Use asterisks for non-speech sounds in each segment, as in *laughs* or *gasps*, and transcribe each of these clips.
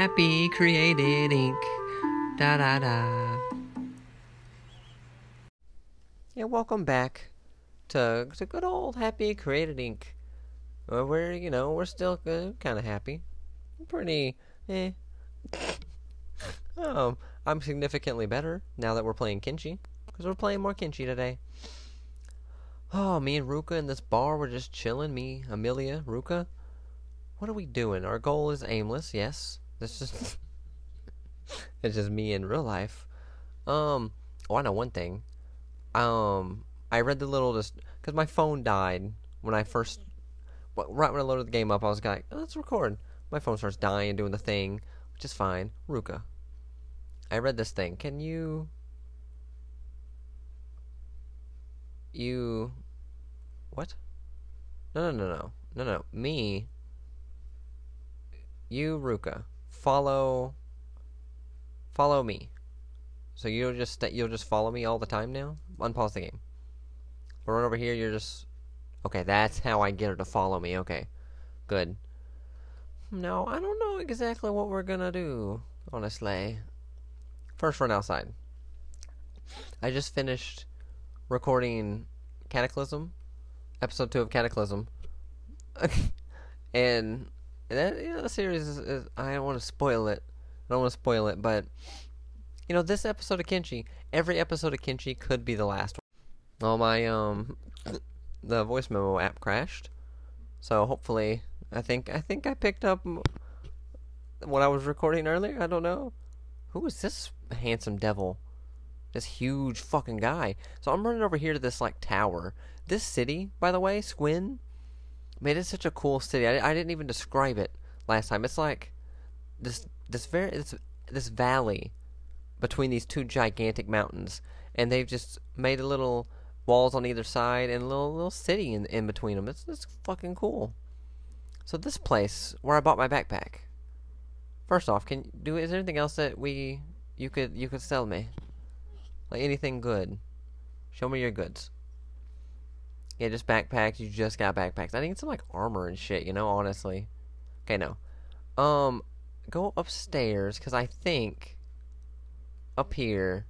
Happy Created Ink. Da da da. Yeah, welcome back to to good old Happy Created Ink. We're you know we're still uh, kind of happy, pretty eh. *laughs* um, I'm significantly better now that we're playing Kenshi because we're playing more Kenshi today. Oh, me and Ruka in this bar, we're just chilling. Me, Amelia, Ruka. What are we doing? Our goal is aimless, yes. This is *laughs* it's just me in real life. Um, oh, I know one thing. Um, I read the little just because my phone died when I first, right when I loaded the game up. I was like, oh, let's record. My phone starts dying, doing the thing, which is fine. Ruka, I read this thing. Can you you what? No, no, no, no, no, no. Me, you, Ruka, follow, follow me. So you'll just you'll just follow me all the time now. Unpause the game. We'll run over here. You're just okay. That's how I get her to follow me. Okay, good. No, I don't know exactly what we're gonna do. Honestly, first run outside. I just finished recording Cataclysm, episode two of Cataclysm, *laughs* and that you know the series is, is I don't want to spoil it. I don't want to spoil it, but you know this episode of Kenshi, every episode of Kenshi could be the last one. Well, my um, the voice memo app crashed, so hopefully, I think I think I picked up what I was recording earlier. I don't know. Who is this handsome devil? This huge fucking guy. So I'm running over here to this like tower. This city, by the way, Squin, made it such a cool city. I, I didn't even describe it last time. It's like this this very this this valley between these two gigantic mountains, and they've just made a little walls on either side and a little little city in in between them. It's it's fucking cool. So this place where I bought my backpack. First off, can do is there anything else that we you could you could sell me? Like anything good. Show me your goods. Yeah, just backpacks. You just got backpacks. I need some like armor and shit, you know, honestly. Okay, no. Um, go upstairs, because I think up here.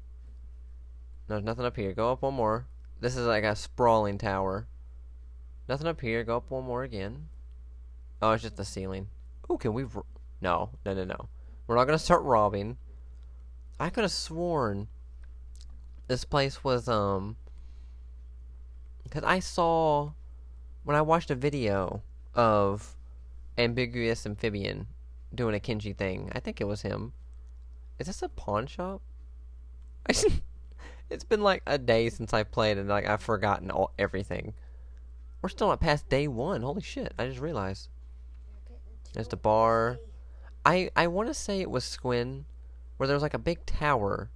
No, there's nothing up here. Go up one more. This is like a sprawling tower. Nothing up here. Go up one more again. Oh, it's just the ceiling. Oh, can we... No, no, no, no. We're not to start robbing. I could have sworn this place was um because I saw when I watched a video of ambiguous amphibian doing a Kenshi thing. I think it was him. Is this a pawn shop? *laughs* it's been like a day since I played and like I've forgotten all everything. We're still not past day one. Holy shit! I just realized. There's the bar. I I want to say it was Squin, where there was like a big tower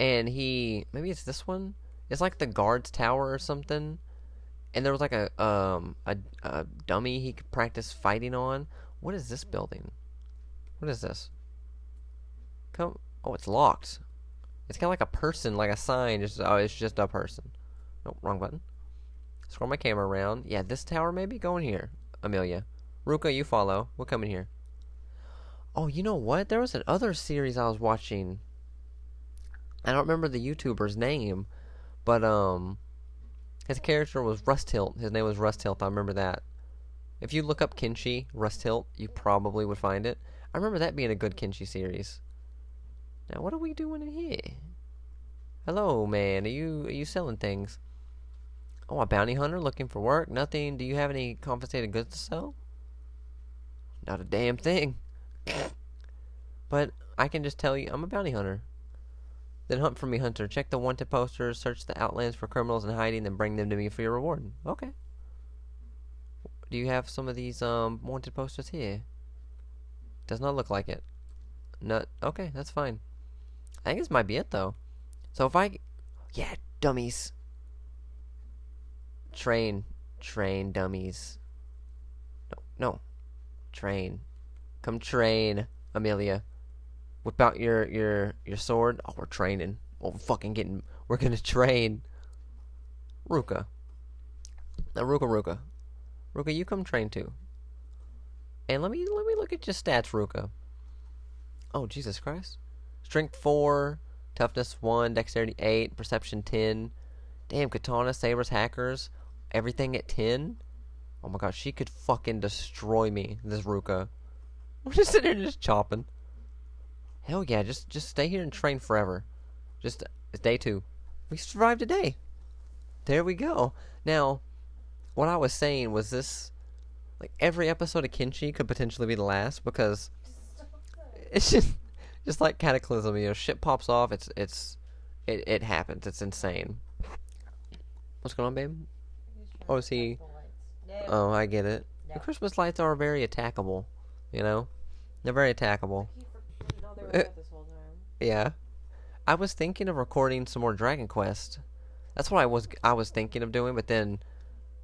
and he maybe it's this one. It's like the guard's tower or something. And there was like a um a, a dummy he could practice fighting on. What is this building? What is this? Come oh it's locked. It's kinda like a person, like a sign, just oh it's just a person. No, wrong button. Scroll my camera around. Yeah, this tower maybe? Go in here, Amelia. Ruka, you follow. We'll come in here. Oh, you know what? There was another series I was watching I don't remember the YouTuber's name, but um, his character was Rusthilt. His name was Rusthilt. I remember that. If you look up Kenshi Rusthilt, you probably would find it. I remember that being a good Kenshi series. Now, what are we doing in here? Hello, man. Are you are you selling things? Oh, a bounty hunter looking for work. Nothing. Do you have any confiscated goods to sell? Not a damn thing. *laughs* but I can just tell you, I'm a bounty hunter. Then hunt for me, hunter. Check the wanted posters, search the outlands for criminals in hiding, then bring them to me for your reward. Okay. Do you have some of these um wanted posters here? Does not look like it. Not okay. That's fine. I think this might be it though. So if I, yeah, dummies. Train, train, dummies. No, no, train. Come train, Amelia. Whip out your your your sword. Oh, we're training. Well, we're fucking getting. We're gonna *laughs* train. Ruka. Now, Ruka, Ruka, Ruka, you come train too. And let me let me look at your stats, Ruka. Oh Jesus Christ! Strength four, toughness one, dexterity eight, perception ten. Damn, katana, sabers, hackers, everything at ten. Oh my god, she could fucking destroy me. This Ruka. *laughs* We're just sitting here just chopping. Hell yeah, just just stay here and train forever. Just it's day two. We survived a day. There we go. Now, what I was saying was this like every episode of Kenshi could potentially be the last because it's just just like cataclysm, you know, shit pops off, it's it's it, it happens. It's insane. What's going on, babe? Oh, is he Oh, I get it. The Christmas lights are very attackable, you know? They're very attackable. Yeah. I was thinking of recording some more Dragon Quest. That's what I was I was thinking of doing, but then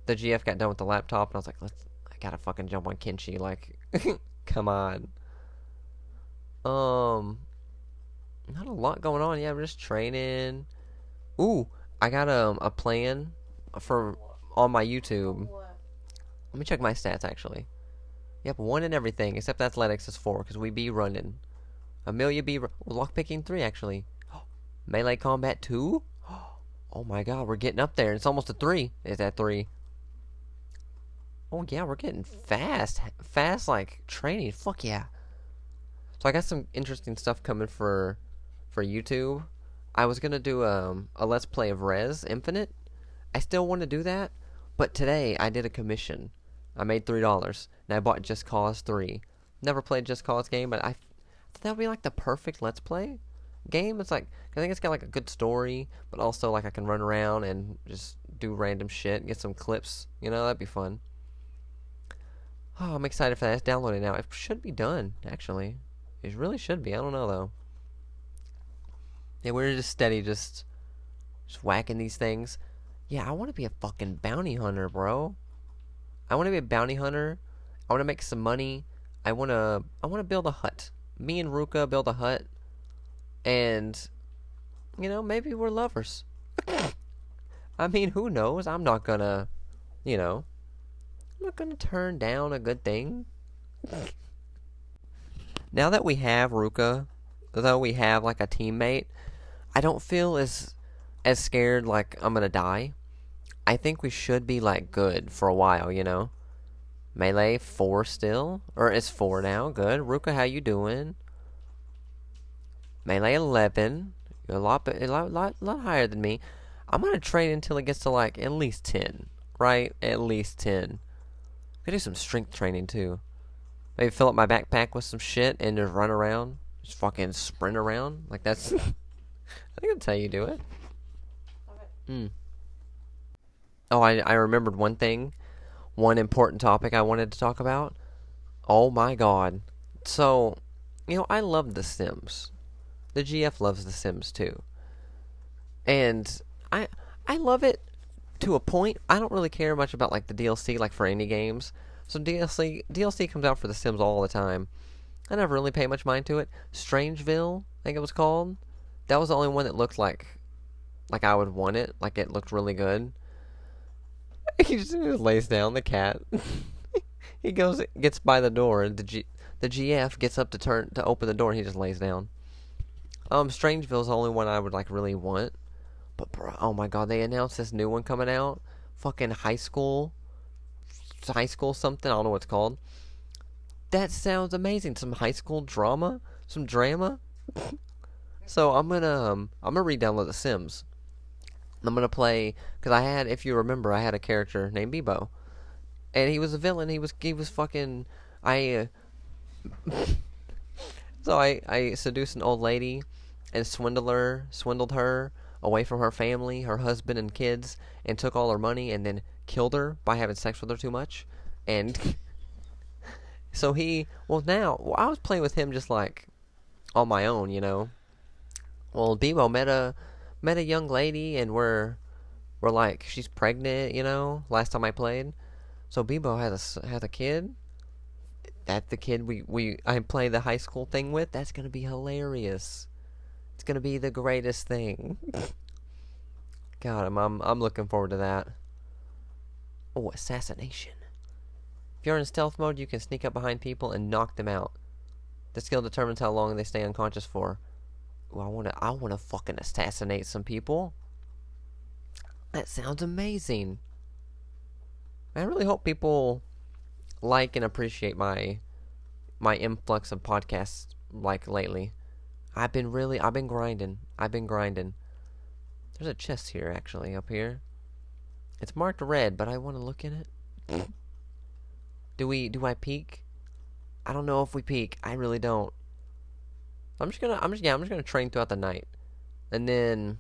the GF got done with the laptop and I was like, let's I gotta fucking jump on Kenshi, like *laughs* come on. Um not a lot going on. Yeah, we're just training. Ooh, I got um a plan for on my YouTube. Let me check my stats actually. Yep, one in everything except athletics is four because we be running. Amelia well, lockpicking three actually. *gasps* Melee combat two. *gasps* Oh my god, we're getting up there. It's almost a three. Is that three? Oh yeah, we're getting fast, fast like training. Fuck yeah. So I got some interesting stuff coming for for YouTube. I was gonna do um, a let's play of Rez Infinite. I still want to do that, but today I did a commission. I made three dollars, and I bought Just Cause three. Never played Just Cause game, but I that would be like the perfect let's play game. It's like I think it's got like a good story, but also like I can run around and just do random shit, get some clips. You know, that'd be fun. Oh, I'm excited for that. It's downloading now. It should be done, actually. It really should be. I don't know though. Yeah, we're just steady, just just whacking these things. Yeah, I want to be a fucking bounty hunter, bro. I want to be a bounty hunter. I want to make some money. I want to I want to build a hut. Me and Ruka build a hut. And you know, maybe we're lovers. I mean, who knows? I'm not to, you know, I'm not to turn down a good thing. now that we have Ruka, though we have like a teammate, I don't feel as as scared like I'm gonna die. I think we should be like good for a while, you know. Melee four still, or it's four now. Good, Ruka, how you doing? Melee eleven. You're a lot, a lot, lot, lot higher than me. I'm gonna train until it gets to like at least ten, right? At least ten. I do some strength training too. Maybe fill up my backpack with some shit and just run around, just fucking sprint around. Like that's. *laughs* I think that's how you do it. Love it. Hmm. Oh, I I remembered one thing, one important topic I wanted to talk about. Oh my god. So, you know, I love The Sims. The GF loves The Sims too. And I I love it to a point. I don't really care much about like the DLC like for any games. So DLC DLC comes out for The Sims all the time. I never really pay much mind to it. Strangeville, I think it was called. That was the only one that looked like like I would want it. Like it looked really good. *laughs* He just, lays down the cat. *laughs* he goes gets by the door and the G, the GF gets up to turn to open the door and he just lays down. Um Strangeville's the only one I would like really want. But bro, oh my god, they announced this new one coming out. Fucking high school high school something, I don't know what it's called. That sounds amazing. Some high school drama, some drama. *laughs* So I'm gonna um, I'm gonna re-download The Sims. I'm gonna play because I had, if you remember, I had a character named Bebo, and he was a villain. He was he was fucking I. Uh, *laughs* so I I seduced an old lady, and swindled her, swindled her away from her family, her husband and kids, and took all her money, and then killed her by having sex with her too much, and. *laughs* so he well now well, I was playing with him just like on my own, you know well, Bebo met a met a young lady, and we're we're like she's pregnant, you know. Last time I played, so Bebo has a has a kid. That the kid we we I play the high school thing with. That's gonna be hilarious. It's gonna be the greatest thing. *laughs* God, I'm I'm, I'm looking forward to that. Oh, assassination. If you're in stealth mode, you can sneak up behind people and knock them out. The skill determines how long they stay unconscious for. I wanna I wanna fucking assassinate some people. That sounds amazing. I really hope people like and appreciate my my influx of podcasts like lately. I've been really I've been grinding. I've been grinding. There's a chest here actually up here. It's marked red, but I want to look in it. Mm. do we do I peek? I don't know if we peek. I really don't. I'm just gonna I'm just yeah, I'm just gonna train throughout the night. And then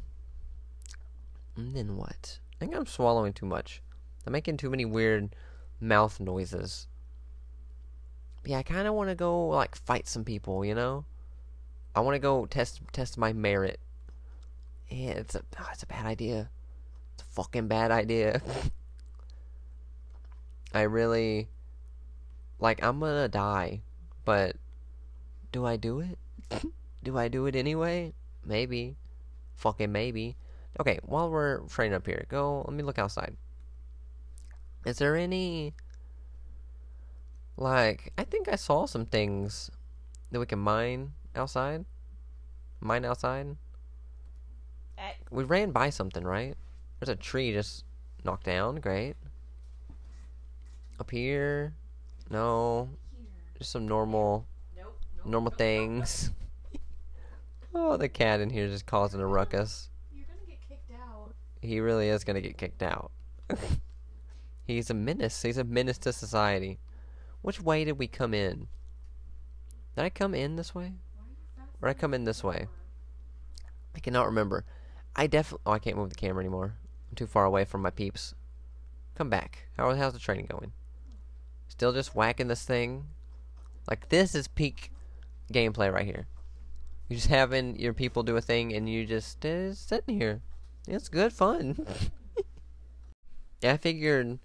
and then what? I think I'm swallowing too much. I'm making too many weird mouth noises. But yeah, I kind of want to go like fight some people, you know. I want to go test test my merit. Yeah, it's a oh, it's a bad idea. It's a fucking bad idea. *laughs* I really like I'm gonna die, but do I do it? Do I do it anyway? Maybe. Fucking maybe. Okay, while we're training up here, go let me look outside. Is there any like I think I saw some things that we can mine outside? Mine outside? We ran by something, right? There's a tree just knocked down. Great. Up here? No. Just some normal, normal things. oh, the cat in here just causing a ruckus. You're gonna get kicked out. He really is gonna get kicked out. *laughs* He's a menace. He's a menace to society. Which way did we come in? Did I come in this way? Why are you fast Or I come in this way? I cannot remember. I definitely. Oh, I can't move the camera anymore. I'm too far away from my peeps. Come back. How how's the training going? Still just whacking this thing. Like this is peak gameplay right here. You're just having your people do a thing and you just uh, sitting here. It's good fun. *laughs* yeah, I figured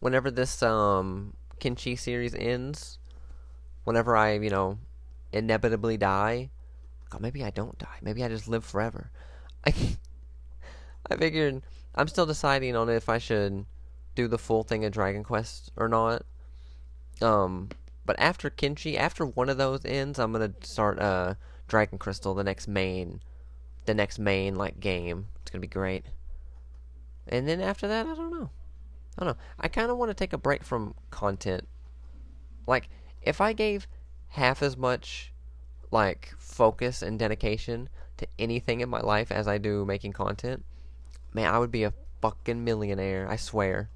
whenever this um Kenshi series ends, whenever I you know inevitably die, God, maybe I don't die. Maybe I just live forever. I *laughs* I figured I'm still deciding on if I should do the full thing of Dragon Quest or not. Um, but after Kenshi, after one of those ends, I'm gonna start uh Dragon Crystal, the next main, the next main like game. It's gonna be great. And then after that, I don't know. I don't know. I kind of want to take a break from content. Like, if I gave half as much like focus and dedication to anything in my life as I do making content, man, I would be a fucking millionaire. I swear.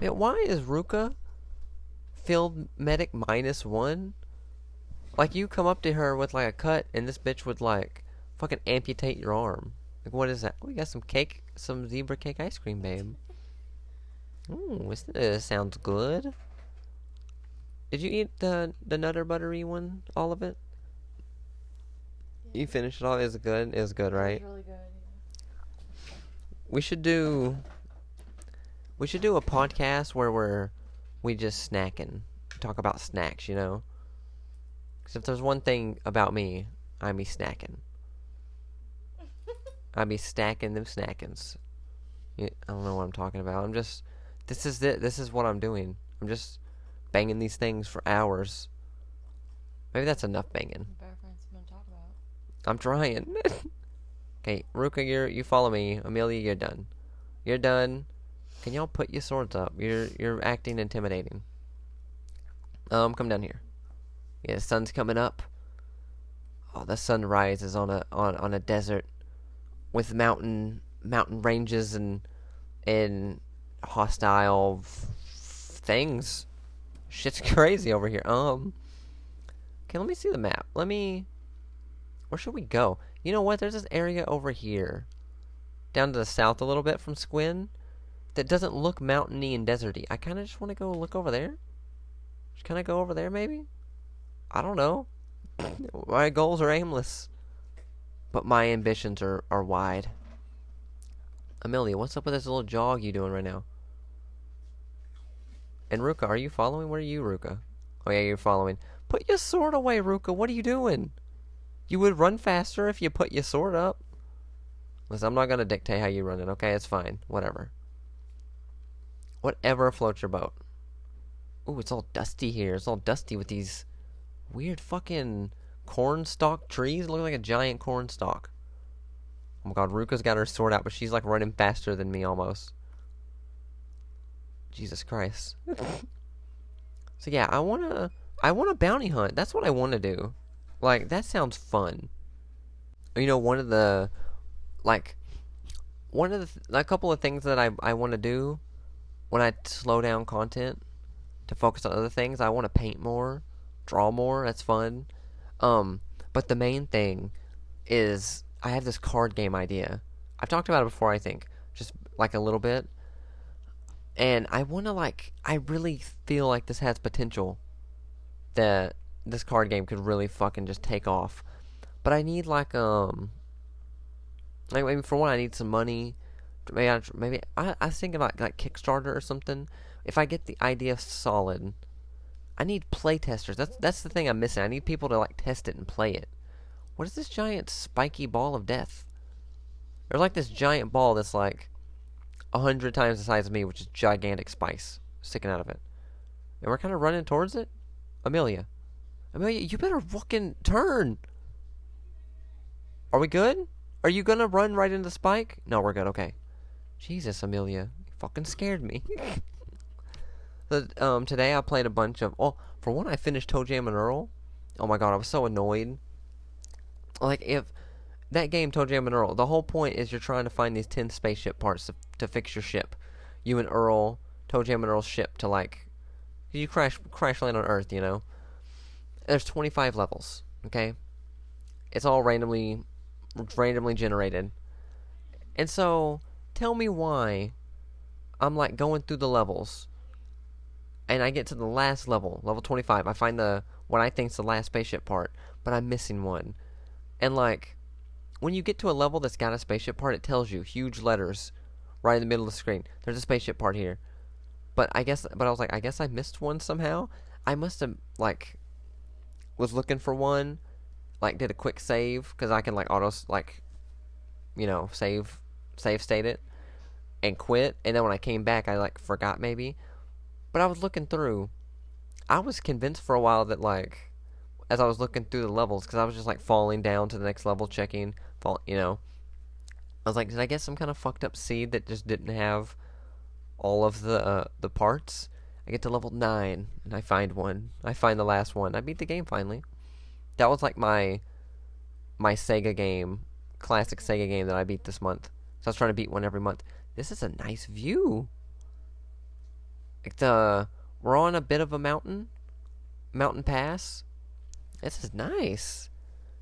Man, why is Ruka field medic minus one? Like you come up to her with like a cut, and this bitch would like fucking amputate your arm. Like what is that? We got some cake, some zebra cake ice cream, babe. Ooh, this sounds good. Did you eat the the nutter buttery one, all of it? You finished it all. Is it good? It was good, right? It's really good. We should do. We should do a podcast where we're we just snacking, talk about snacks. You know, because if there's one thing about me, I be snacking. *laughs* I be stacking them snackins. I don't know what I'm talking about. I'm just. This is it. This is what I'm doing. I'm just banging these things for hours. Maybe that's enough banging. You better find something to talk about. I'm trying. *laughs* okay, Ruka, you're you follow me. Amelia, you're done. You're done. Can y'all put your swords up? You're you're acting intimidating. Um, come down here. Yeah, the sun's coming up. Oh, the sun rises on a on on a desert with mountain mountain ranges and and hostile things. Shit's *laughs* crazy over here. Um. Okay, let me see the map. Let me. Where should we go? You know what? There's this area over here, down to the south a little bit from Squin, that doesn't look mountainy and deserty. I kind of just want to go look over there. Just kind of go over there, maybe. I don't know. *clears throat* my goals are aimless, but my ambitions are are wide. Amelia, what's up with this little jog you doing right now? And Ruka, are you following? Where are you, Ruka? Oh yeah, you're following. Put your sword away, Ruka. What are you doing? You would run faster if you put your sword up. Listen, I'm not gonna dictate how you run it. Okay, it's fine. Whatever. Whatever floats your boat. Ooh, it's all dusty here. It's all dusty with these weird fucking corn stalk trees. Look like a giant corn stalk. Oh my god, Ruka's got her sword out, but she's like running faster than me almost. Jesus Christ. so yeah, I wanna I want a bounty hunt. That's what I want to do. Like that sounds fun. You know, one of the like one of the th- a couple of things that I I want to do when I slow down content to focus on other things. I want to paint more, draw more. That's fun. Um, but the main thing is I have this card game idea. I've talked about it before, I think, just like a little bit. And I want to like I really feel like this has potential that this card game could really fucking just take off. But I need like um like maybe for one I need some money. Maybe I, maybe I I about like Kickstarter or something. If I get the idea solid, I need playtesters. That's that's the thing I'm missing. I need people to like test it and play it. What is this giant spiky ball of death? There's like this giant ball that's like a hundred times the size of me, which is gigantic spice sticking out of it. And we're kind of running towards it. Amelia. Amelia, you better fucking turn. Are we good? Are you gonna run right into the Spike? No, we're good. Okay. Jesus, Amelia, you fucking scared me. *laughs* the, um, today I played a bunch of. Oh, for one, I finished ToeJam and Earl. Oh my god, I was so annoyed. Like if that game, ToeJam and Earl, the whole point is you're trying to find these ten spaceship parts to, to fix your ship. You and Earl, ToeJam and Earl's ship to like, you crash crash land on Earth, you know. There's 25 levels. Okay, it's all randomly randomly generated, and so tell me why I'm like going through the levels, and I get to the last level, level 25. I find the what I think's the last spaceship part, but I'm missing one, and like when you get to a level that's got a spaceship part, it tells you huge letters right in the middle of the screen. There's a spaceship part here. But I guess but I was like I guess I missed one somehow. I must have like was looking for one, like did a quick save cuz I can like auto like you know, save save state it and quit and then when I came back I like forgot maybe. But I was looking through I was convinced for a while that like as I was looking through the levels because I was just like falling down to the next level checking fall you know. I was like did I get some kind of fucked up seed that just didn't have all of the uh, the parts? I get to level 9 and I find one. I find the last one. I beat the game finally. That was like my my Sega game classic Sega game that I beat this month. So I was trying to beat one every month this is a nice view it's uh we're on a bit of a mountain mountain pass this is nice.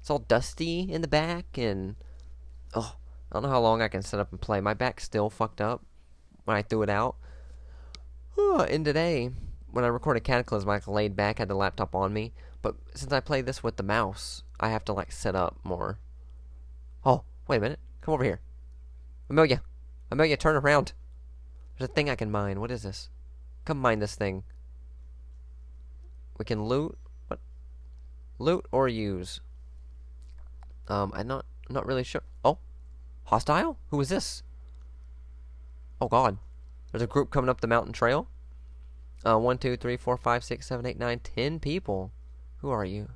It's all dusty in the back, and oh, I don't know how long I can sit up and play. My back's still fucked up when I threw it out. Oh, and today, when I recorded Cataclysm, I laid back, had the laptop on me. But since I play this with the mouse, I have to like sit up more. Oh, wait a minute. Come over here. Amelia. Amelia, turn around. There's a thing I can mine. What is this? Come mine this thing. We can loot. What? Loot or use? Um, I'm not not really sure. Oh, hostile? Who is this? Oh God, there's a group coming up the mountain trail. Uh, one, two, three, four, five, six, seven, eight, nine, ten people. Who are you?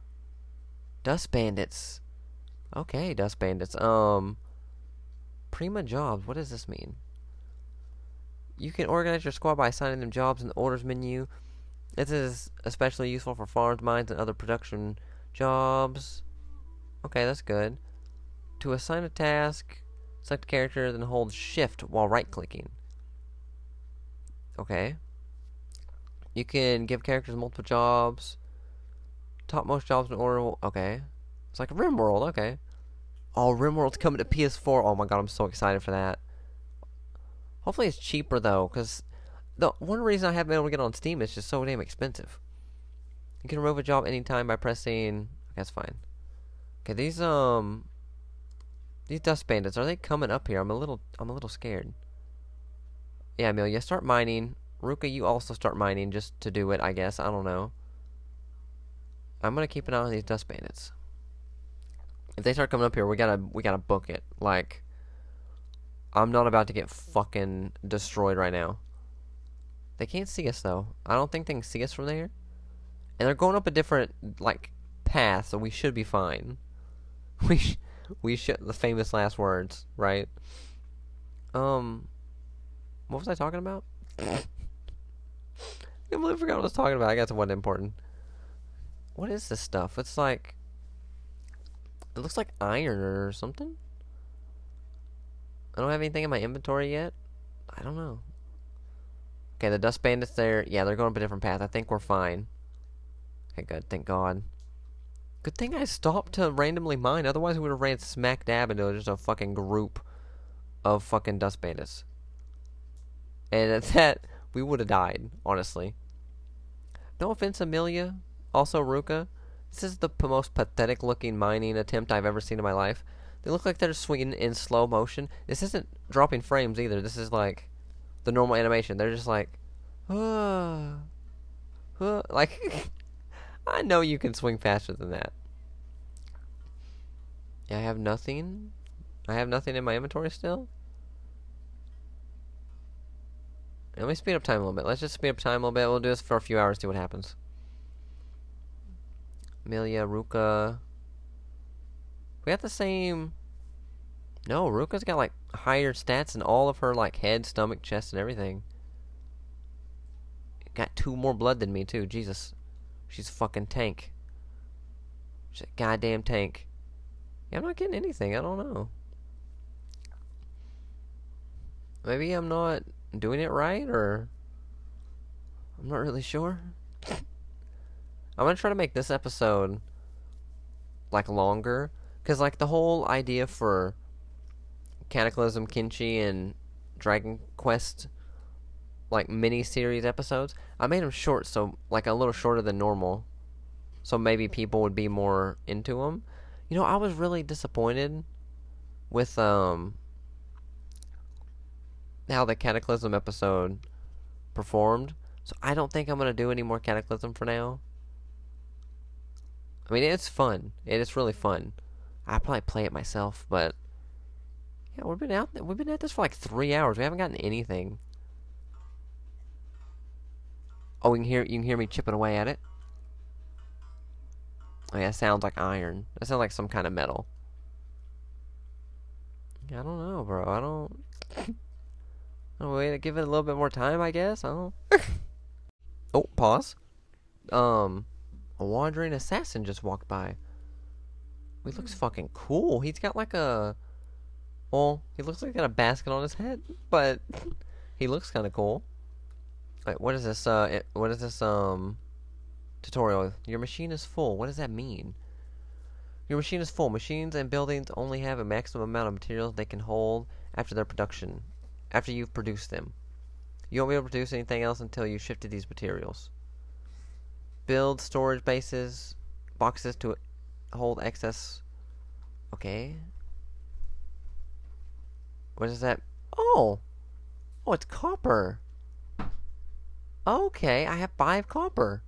Dust bandits. Okay, dust bandits. Um, Prima jobs. What does this mean? You can organize your squad by assigning them jobs in the orders menu. This is especially useful for farms, mines, and other production Jobs. Okay, that's good. To assign a task, select a character, then hold shift while right clicking. Okay. You can give characters multiple jobs. Topmost jobs in order. Okay. It's like RimWorld. Okay. Oh, RimWorld's coming to PS4. Oh my god, I'm so excited for that. Hopefully it's cheaper though, because the one reason I haven't been able to get on Steam is just so damn expensive. You can remove a job anytime by pressing. That's fine. Okay, these um, these dust bandits are they coming up here? I'm a little, I'm a little scared. Yeah, Amelia, start mining. Ruka, you also start mining just to do it. I guess I don't know. I'm gonna keep an eye on these dust bandits. If they start coming up here, we gotta, we gotta book it. Like, I'm not about to get fucking destroyed right now. They can't see us though. I don't think they can see us from there. And they're going up a different, like, path, so we should be fine. *laughs* We sh- we should the famous last words, right? Um, what was I talking about? *laughs* I completely forgot what I was talking about. I guess it wasn't important. What is this stuff? It's like it looks like iron or something. I don't have anything in my inventory yet. I don't know. Okay, the dust bandits there. Yeah, they're going up a different path. I think we're fine. Okay, good. Thank God. Good thing I stopped to randomly mine. Otherwise, we would have ran smack dab into just a fucking group of fucking dust bandits. And at that, we would have died, honestly. No offense, Amelia. Also, Ruka. This is the most pathetic looking mining attempt I've ever seen in my life. They look like they're swinging in slow motion. This isn't dropping frames either. This is like the normal animation. They're just like, *laughs* like *laughs* I know you can swing faster than that. I have nothing. I have nothing in my inventory still. Let me speed up time a little bit. Let's just speed up time a little bit. We'll do this for a few hours, see what happens. Amelia, Ruka. We got the same. No, Ruka's got like higher stats in all of her like head, stomach, chest, and everything. Got two more blood than me too. Jesus, she's a fucking tank. She's a goddamn tank. Yeah, I'm not getting anything. I don't know. Maybe I'm not doing it right, or I'm not really sure. *laughs* I'm gonna try to make this episode like longer, cause like the whole idea for Cataclysm, Kenshi, and Dragon Quest like mini series episodes, I made them short, so like a little shorter than normal, so maybe people would be more into them. You know, I was really disappointed with um how the Cataclysm episode performed. So I don't think I'm gonna do any more Cataclysm for now. I mean, it's fun. It is really fun. I probably play it myself, but yeah, we've been out. We've been at this for like three hours. We haven't gotten anything. Oh, you can hear you can hear me chipping away at it. Oh yeah, it sounds like iron. That sounds like some kind of metal. I don't know, bro. I don't. *laughs* Oh, wait, give it a little bit more time, I guess. I don't. *laughs* oh, pause. Um, a wandering assassin just walked by. He looks fucking cool. He's got like a. Well, he looks like he got a basket on his head, but he looks kind of cool. Wait, what is this? Uh, it- what is this? Um, tutorial. Your machine is full. What does that mean? Your machine is full. Machines and buildings only have a maximum amount of materials they can hold after their production after you've produced them. You won't be able to produce anything else until you shifted these materials. Build storage bases, boxes to hold excess. Okay. What is that? Oh! Oh, it's copper. Okay, I have five copper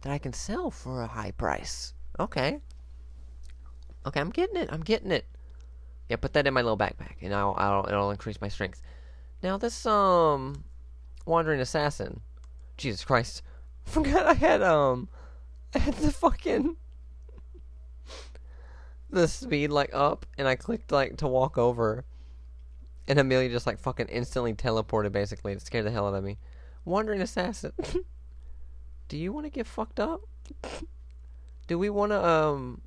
that I can sell for a high price. Okay. Okay, I'm getting it. I'm getting it. Yeah, put that in my little backpack, and I'll, I'll it'll increase my strength. Now this um wandering assassin, Jesus Christ, *laughs* forgot I had um I had the fucking the speed like up, and I clicked like to walk over, and Amelia just like fucking instantly teleported. Basically, it scared the hell out of me. Wandering assassin, *laughs* do you want to get fucked up? *laughs* Do we want to um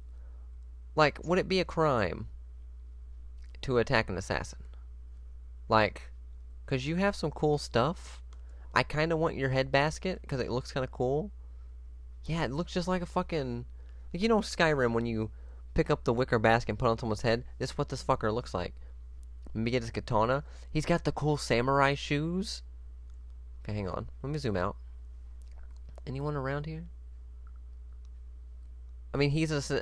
like would it be a crime to attack an assassin? Like because you have some cool stuff. I kind of want your head basket because it looks kind of cool. Yeah, it looks just like a fucking. Like, you know, Skyrim, when you pick up the wicker basket and put on someone's head? This is what this fucker looks like. Let me get his katana. He's got the cool samurai shoes. Okay, hang on. Let me zoom out. Anyone around here? I mean, he's a.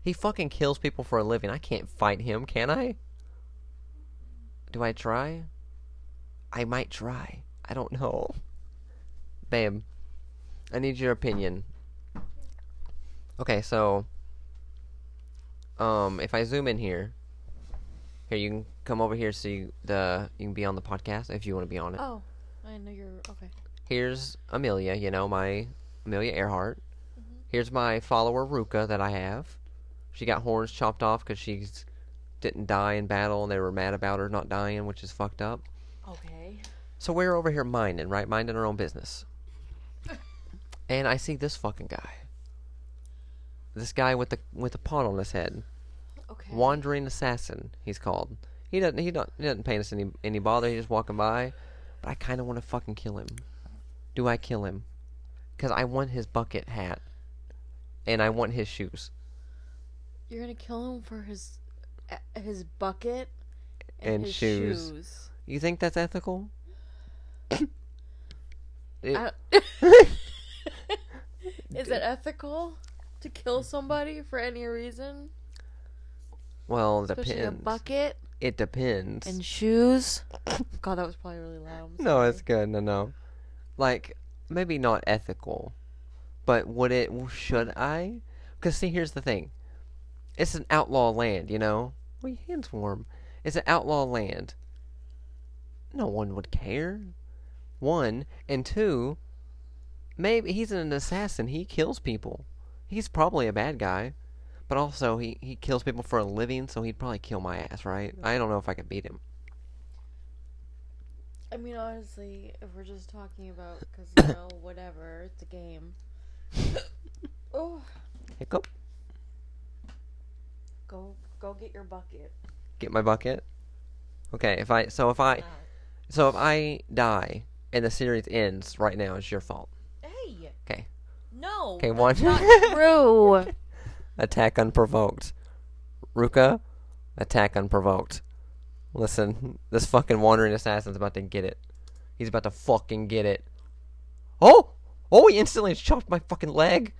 He fucking kills people for a living. I can't fight him, can I? Do I try? I might try. I don't know. Babe, I need your opinion. Okay, so um if I zoom in here, here you can come over here so you the you can be on the podcast if you want to be on it. Oh, I know you're okay. Here's Amelia, you know, my Amelia Earhart. Here's my follower Ruka that I have. She got horns chopped off because she didn't die in battle, and they were mad about her not dying, which is fucked up. Okay. So we're over here minding, right? Minding our own business. and I see this fucking guy. This guy with the with the pot on his head. Okay. Wandering assassin, he's called. He doesn't he don't he doesn't pay us any any bother, he's just walking by. But I kinda wanna fucking kill him. Do I kill him? Because I want his bucket hat. And I want his shoes. You're gonna kill him for his uh, his bucket And his shoes. shoes. You think that's ethical? *laughs* Is it ethical to kill somebody for any reason? well, it Especially a depends. bucket It depends. and shoes. God, that was probably really loud. I'm No, sorry. it's good. No, no. Like maybe not ethical, but would it? Should I? Because see, here's the thing. It's an outlaw land, you know. Are your hands warm? It's an outlaw land. No one would care. One and two. Maybe he's an assassin. He kills people. He's probably a bad guy, but also he he kills people for a living. So he'd probably kill my ass, right? I don't know if I could beat him. I mean, honestly, if we're just talking about, *coughs* because you know, whatever, it's a game. *coughs* oh, Hiccup. go go get your bucket. Get my bucket. Okay, if I so if I so if I die and the series ends right now, it's your fault. Hey. Okay. No. Okay, that's one. Not *laughs* true. Attack unprovoked. Ruka, attack unprovoked. Listen, this fucking wandering assassin's about to get it. He's about to fucking get it. Oh! Oh, he instantly chopped my fucking leg.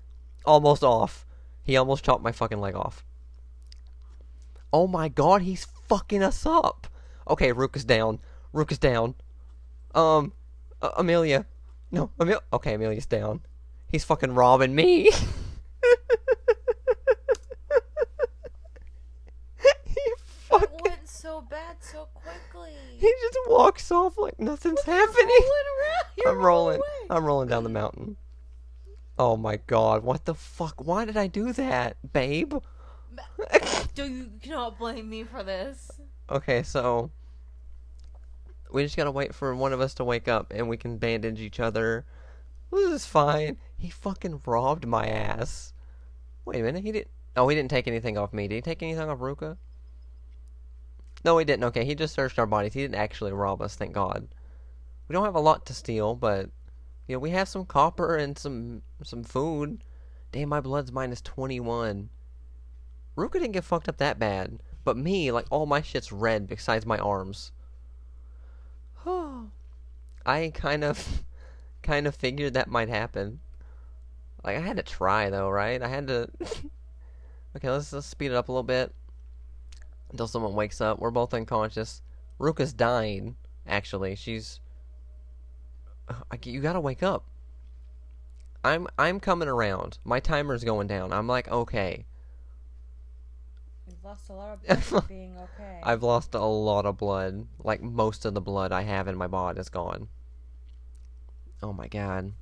Almost off. He almost chopped my fucking leg off. Oh my god, he's fucking us up. Okay, Ruka's down. Ruka's down. Um, uh, Amelia. No, Amelia. Okay, Amelia's down. He's fucking robbing me. *laughs* he fucking. It went so bad so quickly. He just walks off like nothing's happening. Rolling. *laughs* You're I'm rolling. away. I'm rolling down the mountain. Oh my god, what the fuck? Why did I do that, babe? *laughs* Do you cannot blame me for this? Okay, so we just gotta wait for one of us to wake up and we can bandage each other. This is fine. He fucking robbed my ass. Wait a minute, he didn't. Oh, he didn't take anything off me. Did he take anything off Ruka? No, he didn't. Okay, he just searched our bodies. He didn't actually rob us, thank God. We don't have a lot to steal, but you know we have some copper and some some food. Damn, my blood's minus twenty one. Ruka didn't get fucked up that bad. But me, like all my shit's red besides my arms. *gasps* I kind of *laughs* kind of figured that might happen. Like I had to try though, right? I had to *laughs* Okay, let's let's speed it up a little bit. Until someone wakes up. We're both unconscious. Ruka's dying, actually. She's *sighs* I, you gotta wake up. I'm I'm coming around. My timer's going down. I'm like, okay. You've lost a lot of *laughs* blood being okay. I've lost a lot of blood. Like most of the blood I have in my body is gone. Oh my god.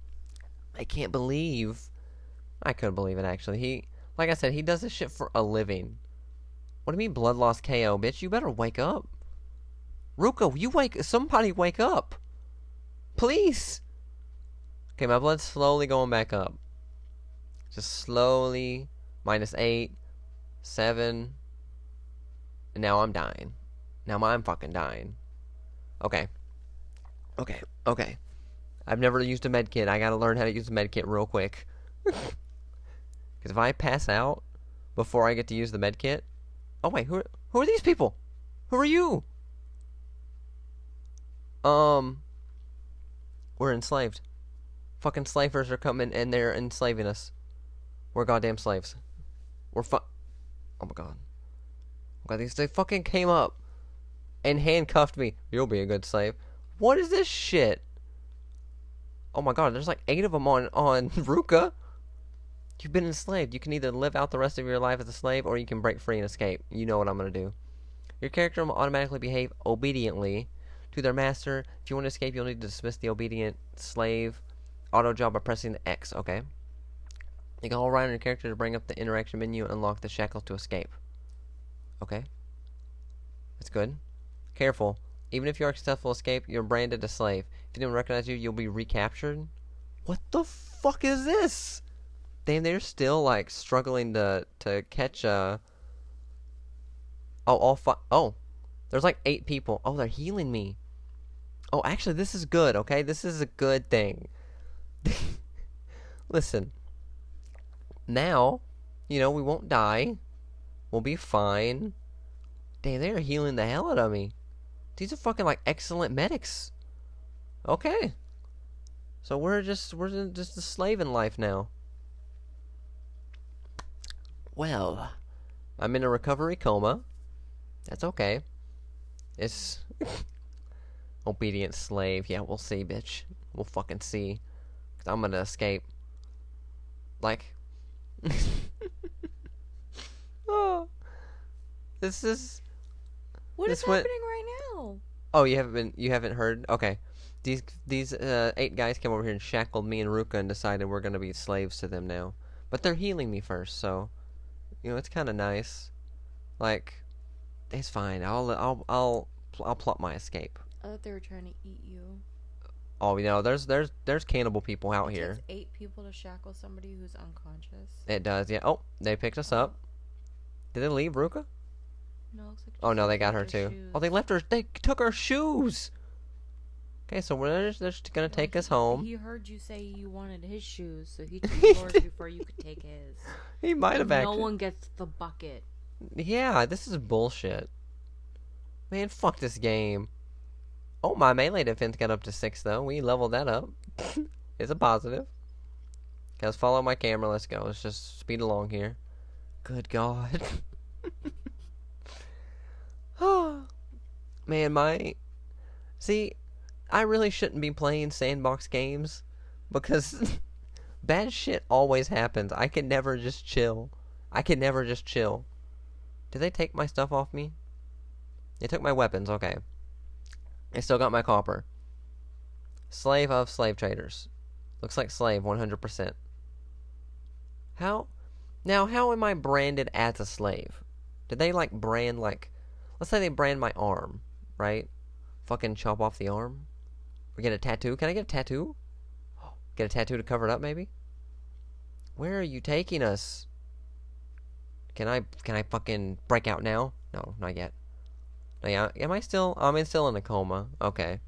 I can't believe. I couldn't believe it actually. He, like I said, he does this shit for a living. What do you mean blood loss KO, bitch? You better wake up. Ruka, you wake. Somebody wake up. Please. Okay, my blood's slowly going back up. Just slowly. Minus eight. Seven. And now I'm dying. Now I'm fucking dying. Okay. Okay. Okay. I've never used a med kit. I gotta learn how to use a med kit real quick. *laughs* Because if I pass out before I get to use the med kit. Oh, wait. Who are, who are these people? Who are you? Um. We're enslaved. Fucking slavers are coming and they're enslaving us. We're goddamn slaves. We're fu- Oh my god. Oh god, these they fucking came up and handcuffed me. You'll be a good slave. What is this shit? Oh my god, there's like eight of them on on *laughs* Ruka. You've been enslaved. You can either live out the rest of your life as a slave or you can break free and escape. You know what I'm gonna do. Your character will automatically behave obediently to their master. If you want to escape, you'll need to dismiss the obedient slave auto job by pressing the X, okay? You can hold right on your character to bring up the interaction menu and unlock the shackles to escape. Okay. That's good. Careful. Even if you are successful escape, you're branded a slave. If anyone recognizes you, you'll be recaptured. What the fuck is this? Damn, they're still like struggling to to catch uh Oh, all five. Oh, there's like eight people. Oh, they're healing me. Oh, actually, this is good. Okay, this is a good thing. *laughs* Listen. Now, you know we won't die. We'll be fine. Damn, they are healing the hell out of me. These are fucking like excellent medics. Okay. So we're just we're just a slave in life now. Well, I'm in a recovery coma. That's okay. It's *laughs* obedient slave. Yeah, we'll see, bitch. We'll fucking see. Cause I'm gonna escape. Like, *laughs* oh, this is. What is This went- happening right now? Oh, you haven't been. You haven't heard. Okay, these these uh, eight guys came over here and shackled me and Ruka and decided we're gonna be slaves to them now. But they're healing me first, so you know it's kind of nice. Like, it's fine. I'll I'll I'll I'll plot my escape. I thought they were trying to eat you. Oh, you know, there's there's there's cannibal people out It here. eight people to shackle somebody who's unconscious. It does, yeah. Oh, they picked us up. Oh. Did they leave Ruka? No, it looks like Oh no, they got her too. Oh, they left her. They took her shoes. Okay, so we're just, they're just gonna take he- us home. He heard you say you wanted his shoes, so he *laughs* took yours before you could take his. *laughs* He might have no one gets the bucket. Yeah, this is bullshit. Man, fuck this game. Oh, my melee defense got up to six though. We leveled that up. *laughs* it's a positive. Guys, follow my camera. Let's go. Let's just speed along here. Good God. *laughs* Man, my. See, I really shouldn't be playing sandbox games because *laughs* bad shit always happens. I can never just chill. I can never just chill. Did they take my stuff off me? They took my weapons, okay. They still got my copper. Slave of slave traders. Looks like slave 100%. How? Now, how am I branded as a slave? Did they, like, brand, like. Let's say they brand my arm, right? Fucking chop off the arm? Or get a tattoo? Can I get a tattoo? *gasps* Get a tattoo to cover it up, maybe? Where are you taking us? Can I can I fucking break out now? No, not yet. Yeah, am I still? I'm still in a coma. Okay,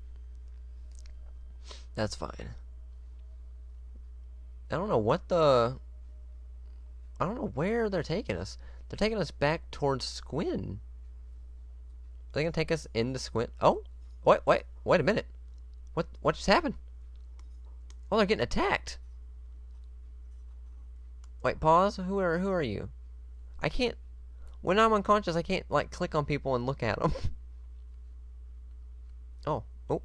that's fine. I don't know what the. I don't know where they're taking us. They're taking us back towards Squin. Are they gonna take us into Squin? Oh, wait, wait, wait a minute. What what just happened? Oh, they're getting attacked. Wait, pause. Who are who are you? I can't. When I'm unconscious, I can't like click on people and look at them. *laughs* oh, oh,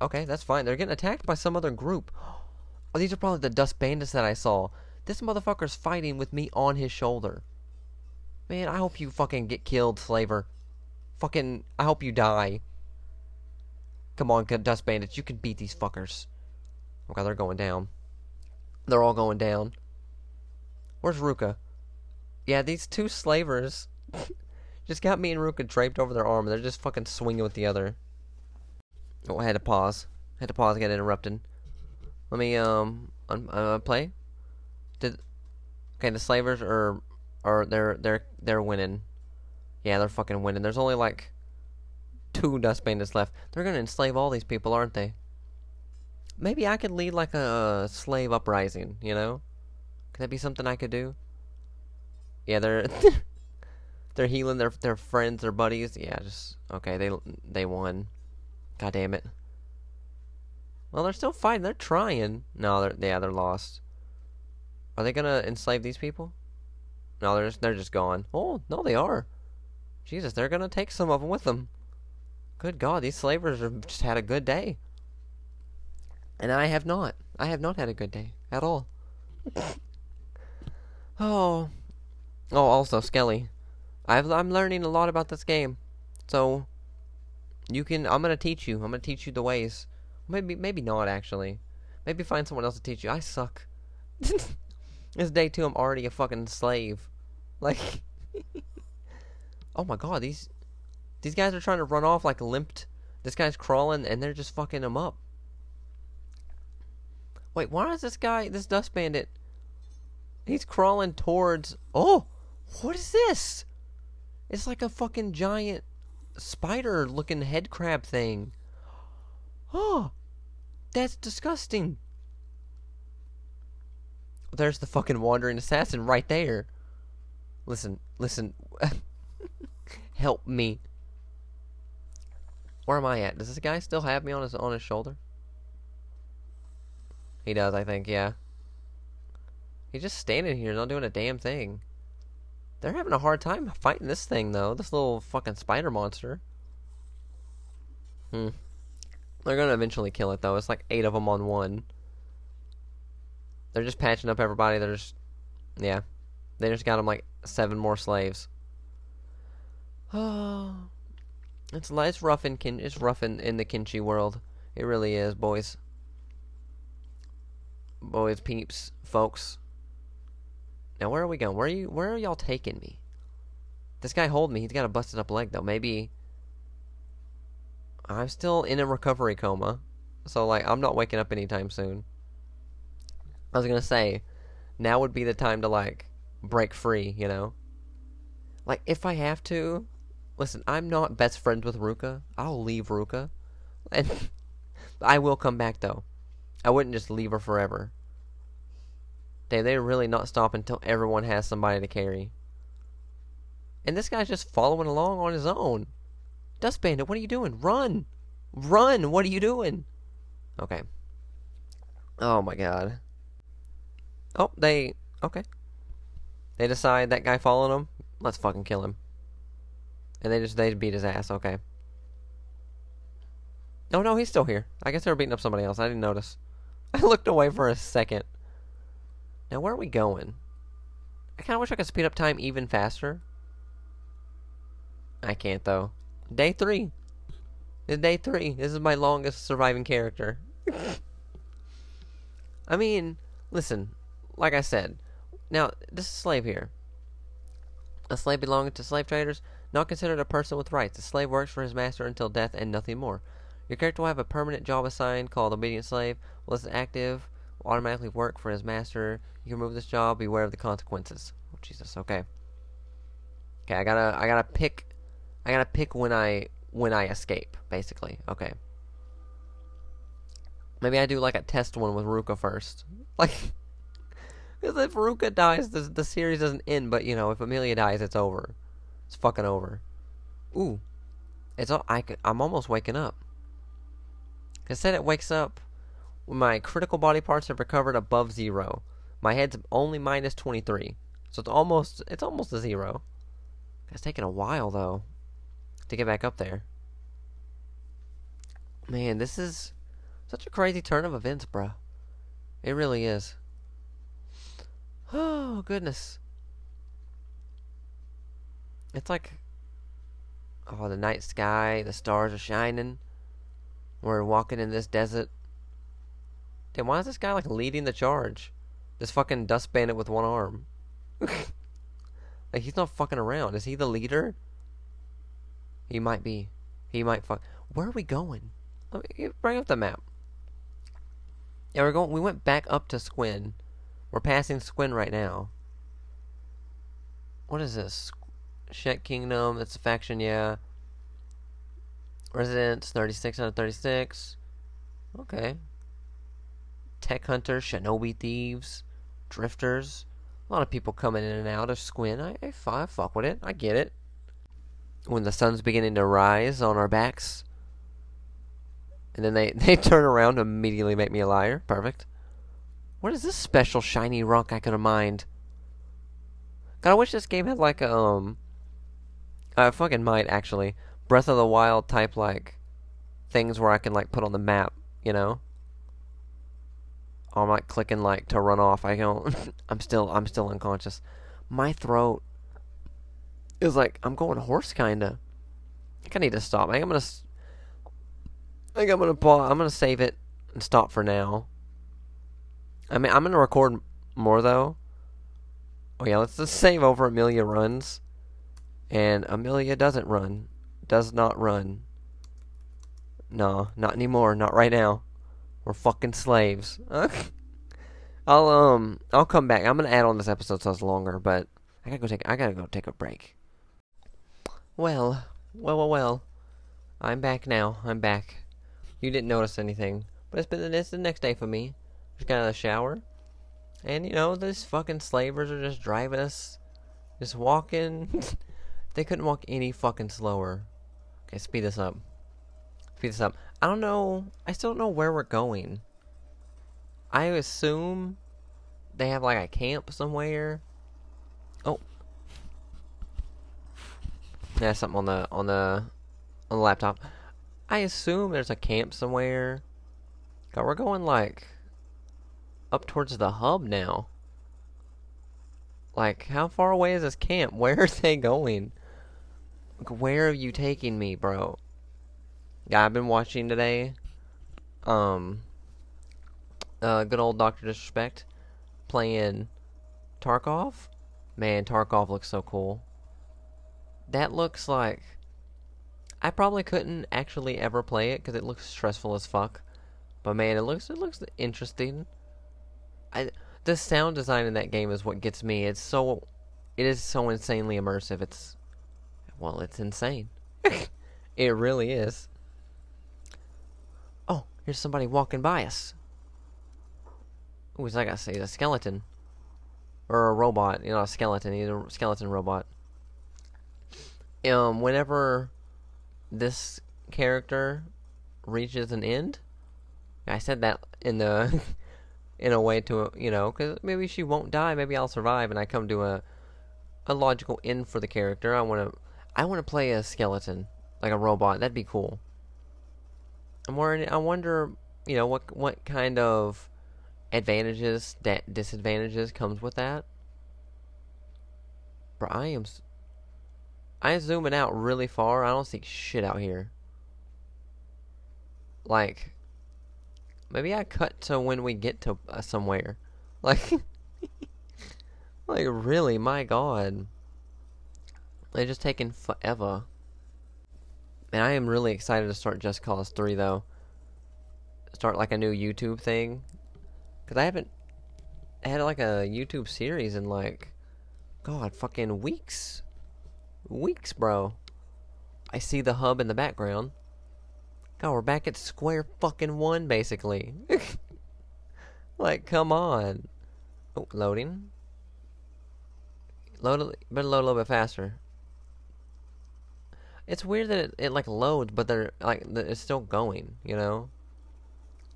okay, that's fine. They're getting attacked by some other group. Oh, *gasps* these are probably the dust bandits that I saw. This motherfucker's fighting with me on his shoulder. Man, I hope you fucking get killed, slaver. Fucking, I hope you die. Come on, dust bandits, you can beat these fuckers. Oh okay, they're going down. They're all going down. Where's Ruka? Yeah, these two slavers *laughs* just got me and Ruka draped over their arm. They're just fucking swinging with the other. Oh, I had to pause. I had to pause. I got interrupted. Let me um un- uh, play. Did okay? The slavers are are they're they're they're winning. Yeah, they're fucking winning. There's only like two dust bandits left. They're gonna enslave all these people, aren't they? Maybe I could lead like a slave uprising. You know? Could that be something I could do? Yeah, they're *laughs* they're healing their their friends, their buddies. Yeah, just okay. They they won. God damn it. Well, they're still fighting. They're trying. No, they're yeah, they're lost. Are they gonna enslave these people? No, they're just, they're just gone. Oh no, they are. Jesus, they're gonna take some of them with them. Good God, these slavers have just had a good day. And I have not. I have not had a good day at all. *laughs* oh, Oh, also Skelly, I've, I'm learning a lot about this game, so you can. I'm gonna teach you. I'm gonna teach you the ways. Maybe, maybe not actually. Maybe find someone else to teach you. I suck. *laughs* It's day two. I'm already a fucking slave. Like, *laughs* oh my god, these these guys are trying to run off like limped. This guy's crawling, and they're just fucking him up. Wait, why is this guy, this dust bandit, he's crawling towards. Oh, what is this? It's like a fucking giant spider looking head crab thing. Oh, that's disgusting. There's the fucking wandering assassin right there. Listen, listen. *laughs* Help me. Where am I at? Does this guy still have me on his on his shoulder? He does, I think, yeah. He's just standing here, not doing a damn thing. They're having a hard time fighting this thing, though. This little fucking spider monster. Hmm. They're gonna eventually kill it, though. It's like eight of them on one. They're just patching up everybody. They're just, yeah, they just got them like seven more slaves. Oh, *sighs* it's it's rough in kin. It's rough in, in the Kenshi world. It really is, boys. Boys, peeps, folks. Now where are we going? Where are you? Where are y'all taking me? This guy hold me. He's got a busted up leg though. Maybe I'm still in a recovery coma, so like I'm not waking up anytime soon. I was gonna say, now would be the time to like break free, you know? Like if I have to, listen, I'm not best friends with Ruka. I'll leave Ruka. And *laughs* I will come back though. I wouldn't just leave her forever. They they really not stop until everyone has somebody to carry. And this guy's just following along on his own. Dust Bandit, what are you doing? Run! Run! What are you doing? Okay. Oh my god. Oh, they okay. They decide that guy following them. Let's fucking kill him. And they just they beat his ass. Okay. Oh no, he's still here. I guess they were beating up somebody else. I didn't notice. *laughs* I looked away for a second. Now where are we going? I kind of wish I could speed up time even faster. I can't though. Day three. It's day three. This is my longest surviving character. *laughs* I mean, listen like I said, now this is slave here. A slave belonging to slave traders, not considered a person with rights. A slave works for his master until death and nothing more. Your character will have a permanent job assigned called obedient slave. While it's active, will automatically work for his master. You can remove this job. Beware of the consequences. Oh Jesus. Okay. Okay. I gotta. I gotta pick. I gotta pick when I when I escape. Basically. Okay. Maybe I do like a test one with Ruka first. *laughs* Like. Because if Ruka dies, the, the series doesn't end. But, you know, if Amelia dies, it's over. It's fucking over. Ooh. It's all, I, I'm almost waking up. It said it wakes up when my critical body parts have recovered above zero. My head's only minus 23. So it's almost, it's almost a zero. It's taken a while, though, to get back up there. Man, this is such a crazy turn of events, bruh. It really is. *sighs* Oh, goodness. It's like, oh, the night sky, the stars are shining. We're walking in this desert. Then why is this guy like leading the charge? This fucking dust bandit with one arm. *laughs* like, he's not fucking around. Is he the leader? He might be. He might fuck. Where are we going? Bring up the map. Yeah, we're going. We went back up to Squin. We're passing Squin right now. What is this? Shek Kingdom, it's a faction, yeah. Residents, 36 out of 36. Okay. Tech Hunter, Shinobi Thieves, Drifters. A lot of people coming in and out of Squin. I, I, I fuck with it. I get it. When the sun's beginning to rise on our backs. And then they, *laughs* they turn around immediately make me a liar. Perfect. What is this special shiny rock I could have mined? God, I wish this game had like a, um... I fucking might, actually. Breath of the Wild type, like, things where I can, like, put on the map, you know? I'm like clicking, like, to run off. I don't... *laughs* I'm still, I'm still unconscious. My throat is like, I'm going hoarse, kinda. I think I need to stop. I think I'm gonna... I think I'm gonna pause. I'm gonna save it and stop for now. I mean, I'm gonna record more though, Oh yeah, let's just save over Amelia runs. And Amelia doesn't run. Does not run. No, not anymore. Not right now. Fucking slaves. *laughs* I'll um I'll come back. I'm gonna add on this episode so it's longer, but I gotta go take I gotta go take a break. Well, well, well, well. I'm back now. I'm back. You didn't notice anything, but it's been it's the next day for me. Just got out of the shower, and you know these fucking slavers are just driving us, just walking. *laughs* they couldn't walk any fucking slower. Okay, speed this up. Speed this up. I don't know. I still don't know where we're going. I assume they have like a camp somewhere. Oh. There's something on the on the on the laptop. I assume there's a camp somewhere. God, we're going like up towards the hub now. Like, how far away is this camp? *laughs* Where are they going? Like, where are you taking me, bro? Yeah, I've been watching today. Um, uh, good old Doctor Disrespect playing Tarkov. Man, Tarkov looks so cool. That looks like I probably couldn't actually ever play it because it looks stressful as fuck. But man, it looks it looks interesting. I the sound design in that game is what gets me. It's so it is so insanely immersive. It's well, it's insane. *laughs* it really is. Here's somebody walking by us. Who is that guy say? A skeleton. Or a robot. You know, a skeleton. He's a skeleton robot. Um, whenever this character reaches an end, I said that in the *laughs* in a way to you know because maybe she won't die, maybe I'll survive, and I come to a a logical end for the character. I want to I want to play a skeleton like a robot. That'd be cool. I'm worried. I wonder, you know, what what kind of advantages, that disadvantages comes with that. Bro, I am. I am zooming out really far. I don't see shit out here. Like, maybe I cut to when we get to uh, somewhere. *laughs* Like, *laughs* like really, my god. They're just taking forever. And I am really excited to start Just Cause 3 though. Start like a new YouTube thing. Cause I haven't had like a YouTube series in like God fucking weeks. Weeks, bro. I see the hub in the background. God, we're back at square fucking one basically. *laughs* like, come on. Oh, loading. Load, a, better load a little bit faster. It's weird that it, it like loads, but they're like it's still going, you know,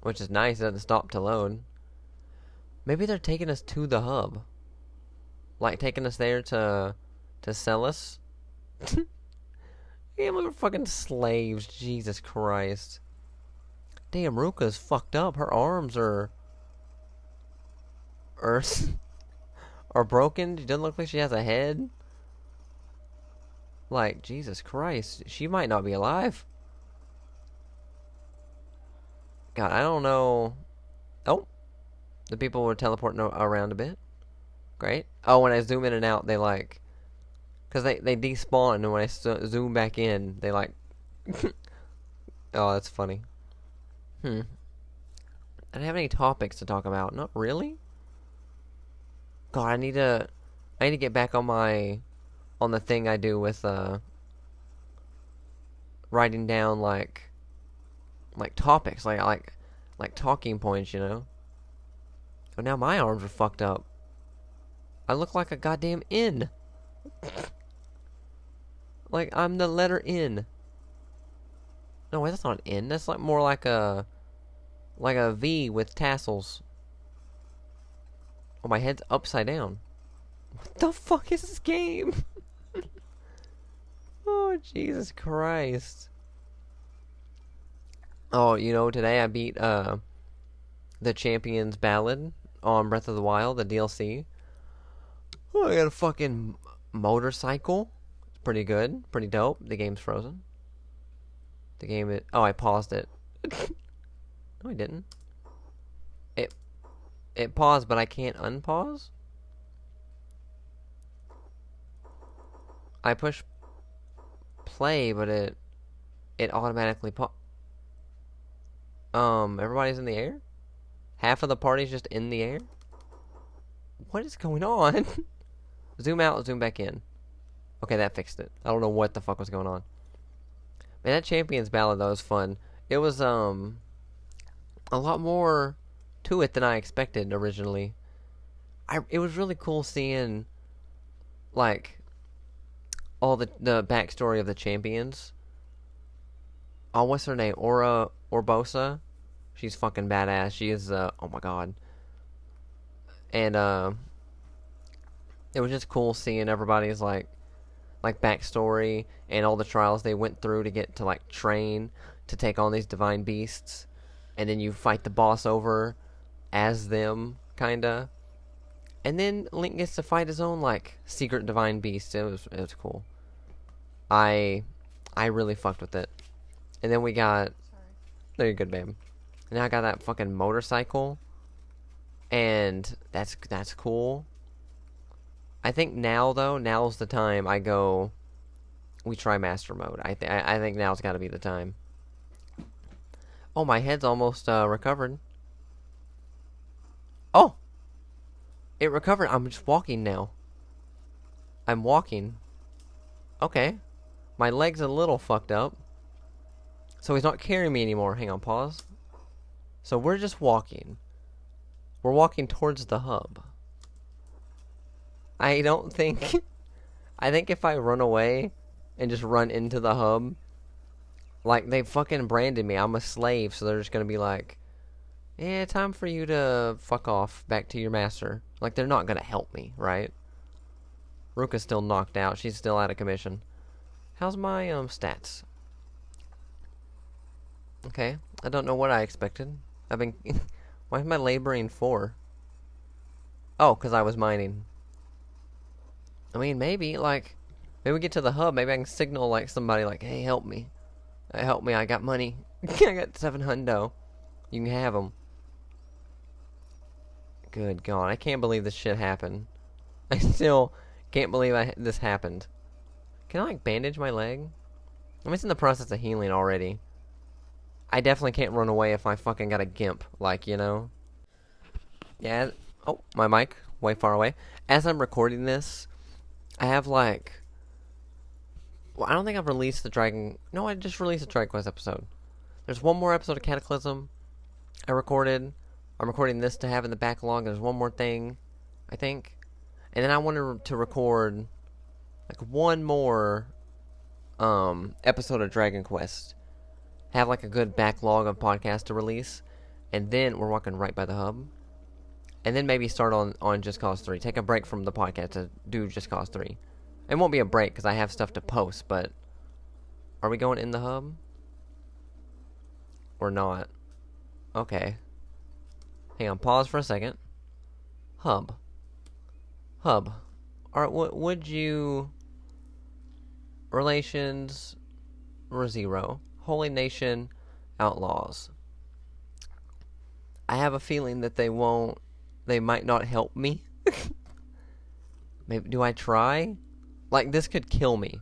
which is nice. It doesn't stop to load. Maybe they're taking us to the hub, like taking us there to to sell us. *laughs* Damn, we were fucking slaves. Jesus Christ. Damn, Ruka's fucked up. Her arms are are *laughs* are broken. She doesn't look like she has a head. Like, Jesus Christ, she might not be alive. God, I don't know. Oh, the people were teleporting around a bit. Great. Oh, when I zoom in and out, they like, cause they they despawn, and when I zoom back in, they like. *laughs* oh, that's funny. Hmm. I don't have any topics to talk about. Not really. God, I need to. I need to get back on my on the thing I do with uh writing down like like topics, like like like talking points, you know. Oh, now my arms are fucked up. I look like a goddamn N. like I'm the letter N. No, wait, that's not an N. That's like more like a like a V with tassels. Oh, my head's upside down. What the fuck is this game? *laughs* Oh, Jesus Christ. Oh, you know, today I beat uh the Champion's Ballad on Breath of the Wild, the DLC. Oh, I got a fucking motorcycle. It's pretty good, pretty dope. The game's frozen. The game is Oh, I paused it. *laughs* no, I didn't. It it paused, but I can't unpause. I push play, but it it automatically pa- um everybody's in the air. Half of the party's just in the air. What is going on? *laughs* zoom out, zoom back in. Okay, that fixed it. I don't know what the fuck was going on. Man, that Champions Ballad though was fun. It was um a lot more to it than I expected originally. I it was really cool seeing like all the the backstory of the champions. Oh, what's her name? Aura Urbosa. She's fucking badass. She is uh oh my god. And uh it was just cool seeing everybody's like like backstory and all the trials they went through to get to like train to take on these divine beasts and then you fight the boss over as them kinda and then Link gets to fight his own like secret divine beast. It was it was cool. I I really fucked with it. And then we got Sorry. there you good, babe. And now I got that fucking motorcycle. And that's that's cool. I think now though, now's the time I go we try master mode. I th- I I think now's got to be the time. Oh, my head's almost uh, recovered. Oh, it recovered. I'm just walking now. I'm walking. Okay. My leg's a little fucked up. So he's not carrying me anymore. Hang on, pause. So we're just walking. We're walking towards the hub. I don't think. *laughs* I think if I run away and just run into the hub, like they fucking branded me. I'm a slave, so they're just gonna be like, yeah, time for you to fuck off back to your master. Like, they're not gonna help me, right? Ruka's still knocked out. She's still out of commission. How's my, um, stats? Okay. I don't know what I expected. I've been... *laughs* Why am I laboring for? Oh, because I was mining. I mean, maybe, like... Maybe we get to the hub. Maybe I can signal, like, somebody, like, hey, help me. Uh, help me. I got money. *laughs* I got seven hundo. You can have them. Good God, I can't believe this shit happened. *laughs* I still can't believe I, this happened. Can I, like, bandage my leg? I'm just in the process of healing already. I definitely can't run away if I fucking got a gimp, like, you know? Yeah, oh, my mic, way far away. As I'm recording this, I have, like... Well, I don't think I've released the Dragon... No, I just released the Dragon Quest episode. There's one more episode of Cataclysm I recorded. I'm recording this to have in the backlog. There's one more thing, I think. And then I wanted to record like one more um episode of Dragon Quest. Have like a good backlog of podcasts to release. And then we're walking right by the hub. And then maybe start on, on Just Cause 3. Take a break from the podcast to do Just Cause 3. It won't be a break because I have stuff to post, but are we going in the hub? Or not? Okay. Hang on, pause for a second. Hub. Hub. Alright, what would you. Relations. Or zero. Holy Nation Outlaws. I have a feeling that they won't. They might not help me. *laughs* Maybe. Do I try? Like, this could kill me.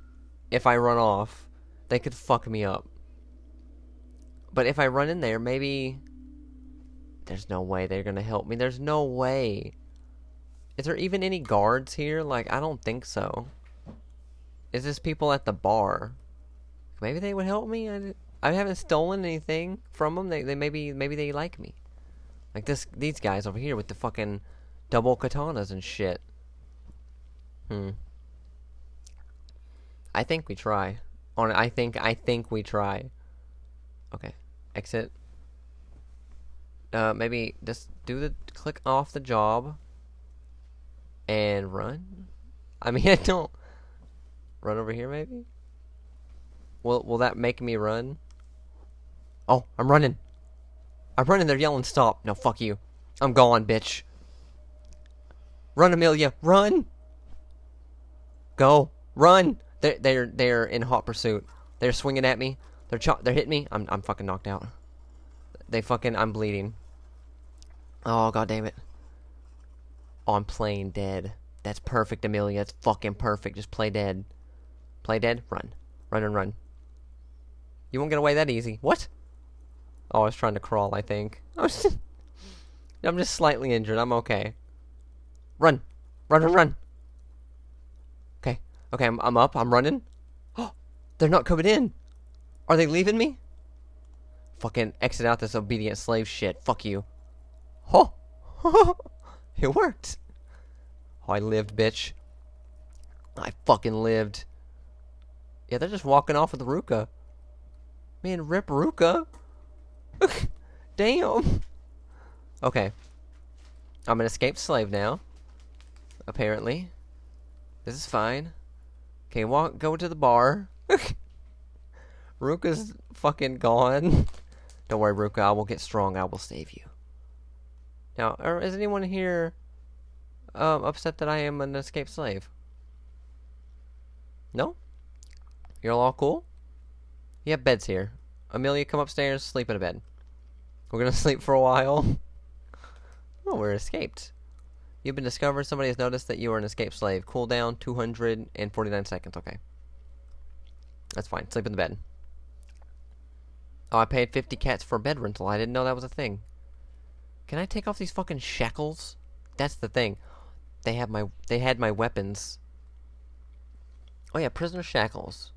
If I run off, they could fuck me up. But if I run in there, maybe there's no way they're gonna help me. There's no way. Is there even any guards here? Like, I don't think so. Is this people at the bar? Maybe they would help me. I, I haven't stolen anything from them. They, they maybe maybe they like me. Like this these guys over here with the fucking double katanas and shit. Hmm. I think we try. On I think I think we try. Okay. Exit. Uh, maybe just do the click off the job and run. I mean, *laughs* I don't run over here. Maybe. Will Will that make me run? Oh, I'm running. I'm running. They're yelling stop. No, fuck you. I'm gone, bitch. Run, Amelia. Run. Go. Run. They're they're they're in hot pursuit. They're swinging at me. They're ch- they're hitting me. I'm I'm fucking knocked out. They fucking I'm bleeding. Oh god damn it. Oh, I'm playing dead. That's perfect, Amelia. It's fucking perfect. Just play dead. Play dead. Run. Run and run. You won't get away that easy. What? Oh, I was trying to crawl, I think. *laughs* I'm just slightly injured. I'm okay. Run. Run, run, run. Okay. Okay, I'm, I'm up. I'm running. Oh, *gasps* they're not coming in. Are they leaving me? Fucking exit out this obedient slave shit. Fuck you. Oh. *laughs* it worked. Oh, I lived, bitch. I fucking lived. Yeah, they're just walking off with Ruka. Man, rip Ruka. *laughs* Damn. Okay. I'm an escaped slave now. Apparently. This is fine. Okay, walk go to the bar. *laughs* Ruka's fucking gone. *laughs* Don't worry, Ruka, I will get strong. I will save you. Now, is anyone here um, upset that I am an escaped slave? No? You're all cool? You have beds here. Amelia, come upstairs, sleep in a bed. We're gonna *laughs* sleep for a while. *laughs* Oh, we're escaped. You've been discovered. Somebody has noticed that you are an escaped slave. Cool down 249 seconds. Okay. That's fine. Sleep in the bed. Oh, I paid 50 cats for bed rental. I didn't know that was a thing. Can I take off these fucking shackles? That's the thing. They have my they had my weapons. Oh yeah, prisoner shackles.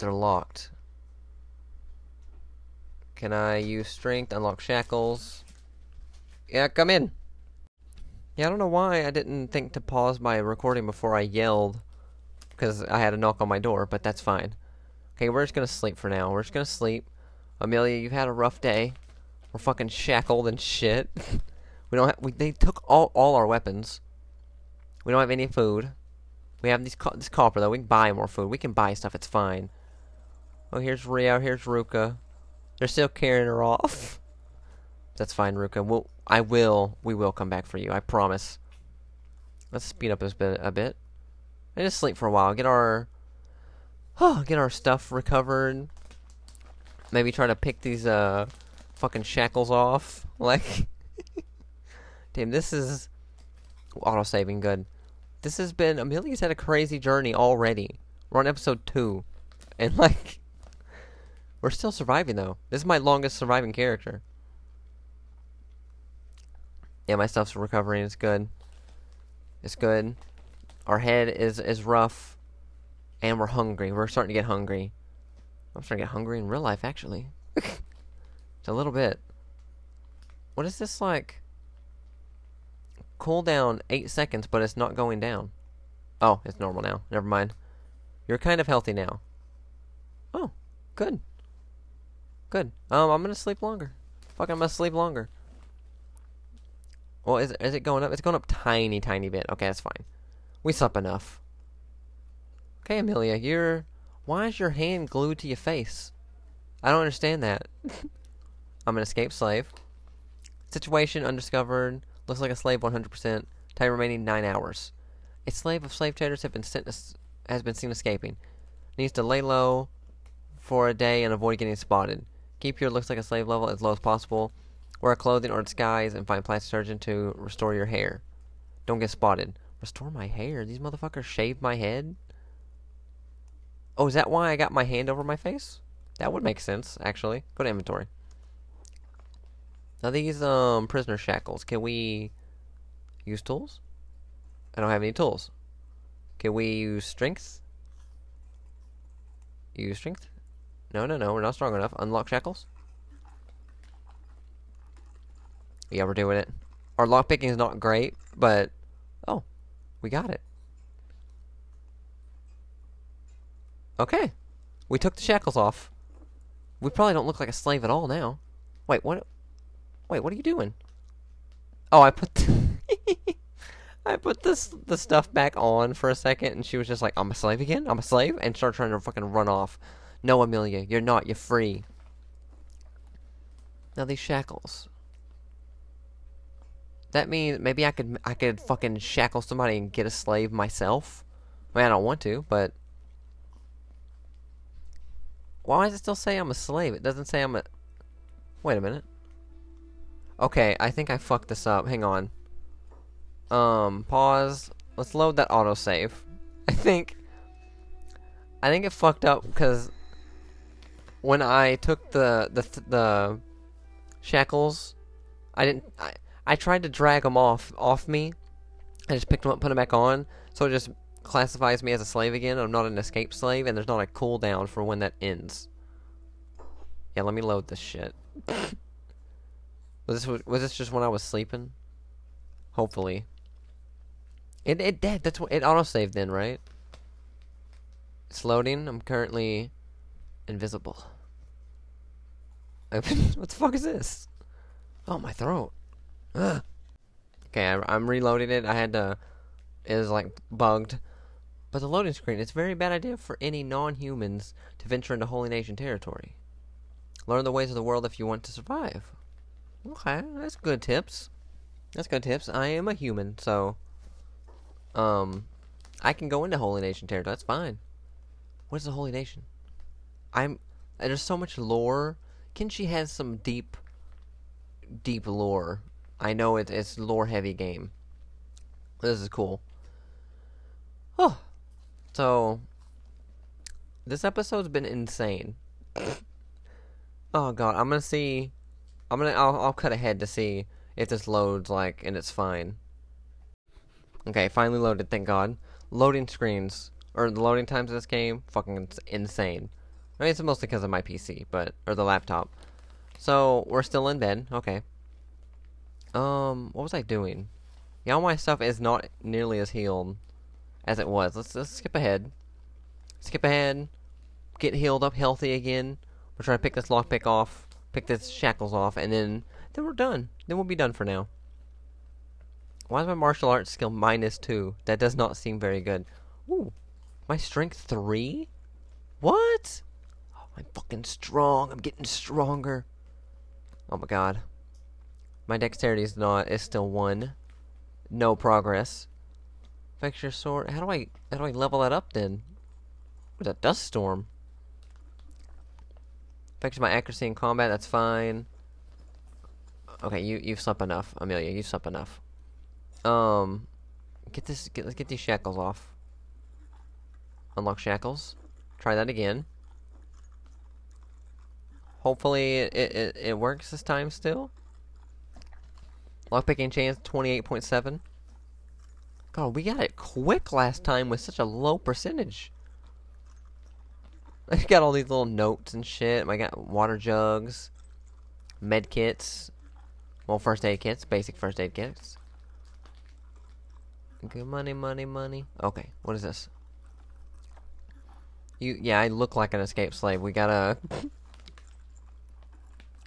They're locked. Can I use strength, unlock shackles? Yeah, come in. Yeah, I don't know why I didn't think to pause my recording before I yelled. Because I had a knock on my door, but that's fine. Okay, we're just gonna sleep for now. We're just gonna sleep. Amelia, you've had a rough day. We're fucking shackled and shit. *laughs* we don't have, we, they took all, all our weapons. We don't have any food. We have these this copper though. We can buy more food. We can buy stuff. It's fine. Oh, here's Rio. Here's Ruka. They're still carrying her off. That's fine, Ruka. We'll, I will. We will come back for you. I promise. Let's speed up this bit a bit. And just sleep for a while. Get our, oh, get our stuff recovered. Maybe try to pick these uh, fucking shackles off. *laughs* Like, damn, this is auto saving good. This has been Amelia's had a crazy journey already. We're on episode two, and like, we're still surviving though. This is my longest surviving character. Yeah, my stuff's recovering. It's good. It's good. Our head is is rough, and we're hungry. We're starting to get hungry. I'm starting to get hungry in real life, actually. It's *laughs* a little bit. What is this like? Cool down 8 seconds, but it's not going down. Oh, it's normal now. Never mind. You're kind of healthy now. Oh, good. Good. Um, I'm gonna sleep longer. Fuck, I'm gonna sleep longer. Well, is, is it going up? It's going up tiny, tiny bit. Okay, that's fine. We slept enough. Okay, Amelia, you're... Why is your hand glued to your face? I don't understand that. *laughs* I'm an escaped slave. Situation undiscovered. Looks like a slave 100%. Time remaining 9 hours. A slave of slave traders have been sent has been seen escaping. Needs to lay low for a day and avoid getting spotted. Keep your looks like a slave level as low as possible. Wear clothing or disguise and find plastic surgeon to restore your hair. Don't get spotted. Restore my hair? These motherfuckers shaved my head? Oh, is that why I got my hand over my face? That would make sense, actually. Go to inventory. Now these um prisoner shackles, can we use tools? I don't have any tools. Can we use strength? Use strength? No, no, no, we're not strong enough. Unlock shackles? Yeah, we're doing it. Our lockpicking is not great, but oh, we got it. Okay. We took the shackles off. We probably don't look like a slave at all now. Wait, what? Wait, what are you doing? Oh, I put *laughs* I put this the stuff back on for a second, and she was just like, "I'm a slave again. I'm a slave," and started trying to fucking run off. No, Amelia, you're not. You're free. Now these shackles. That means maybe I could I could fucking shackle somebody and get a slave myself. I mean, I don't want to, but why does it still say I'm a slave? It doesn't say I'm a. Wait a minute. Okay, I think I fucked this up. Hang on. Um, pause. Let's load that autosave. *laughs* I think I think it fucked up because when I took the the the shackles, I didn't. I I tried to drag them off off me. I just picked them up, put them back on, so it just classifies me as a slave again. I'm not an escape slave, and there's not a cooldown for when that ends. Yeah, let me load this shit. *laughs* was this was this just when I was sleeping? Hopefully. It it did. That's what it autosaved then, right? It's loading. I'm currently invisible. what the fuck is this? Oh, my throat. Ugh. Okay, I, am reloading it. I had to. It was like bugged. But the loading screen, it's a very bad idea for any non humans to venture into Holy Nation territory. Learn the ways of the world if you want to survive. Okay, that's good tips. That's good tips. I am a human, so. Um. I can go into Holy Nation territory. That's fine. What is the Holy Nation? I'm. There's so much lore. Kenshi has some deep, deep lore. I know it, it's lore heavy game. This is cool. Oh, so this episode's been insane. *coughs* oh god, I'm gonna see. I'm gonna. I'll, I'll cut ahead to see if this loads like and it's fine. Okay, finally loaded. Thank God. Loading screens or the loading times of this game, fucking insane. I mean, it's mostly because of my PC, but or the laptop. So we're still in bed. Okay. Um, what was I doing? Yeah, all my stuff is not nearly as healed as it was. Let's let's skip ahead. Skip ahead. Get healed up, healthy again. We're trying to pick this lockpick off, pick this shackles off, and then then we're done. Then we'll be done for now. Why is my martial arts skill minus two? That does not seem very good. Ooh, my strength three? What? I'm fucking strong. I'm getting stronger. Oh my god. My dexterity is not is still one. No progress. Vector sword. How do I how do I level that up then? With a dust storm. Affects my accuracy in combat. That's fine. Okay, you you've slept enough, Amelia. You've slept enough. Um, get this. Get, let's get these shackles off. Unlock shackles. Try that again. Hopefully it, it, it works this time still. Lockpicking chance 28.7. God, we got it quick last time with such a low percentage. *laughs* I got all these little notes and shit. I got water jugs, med kits, well, first aid kits, basic first aid kits. Good money, money, money. Okay, what is this? You, yeah, I look like an escaped slave. We gotta *laughs*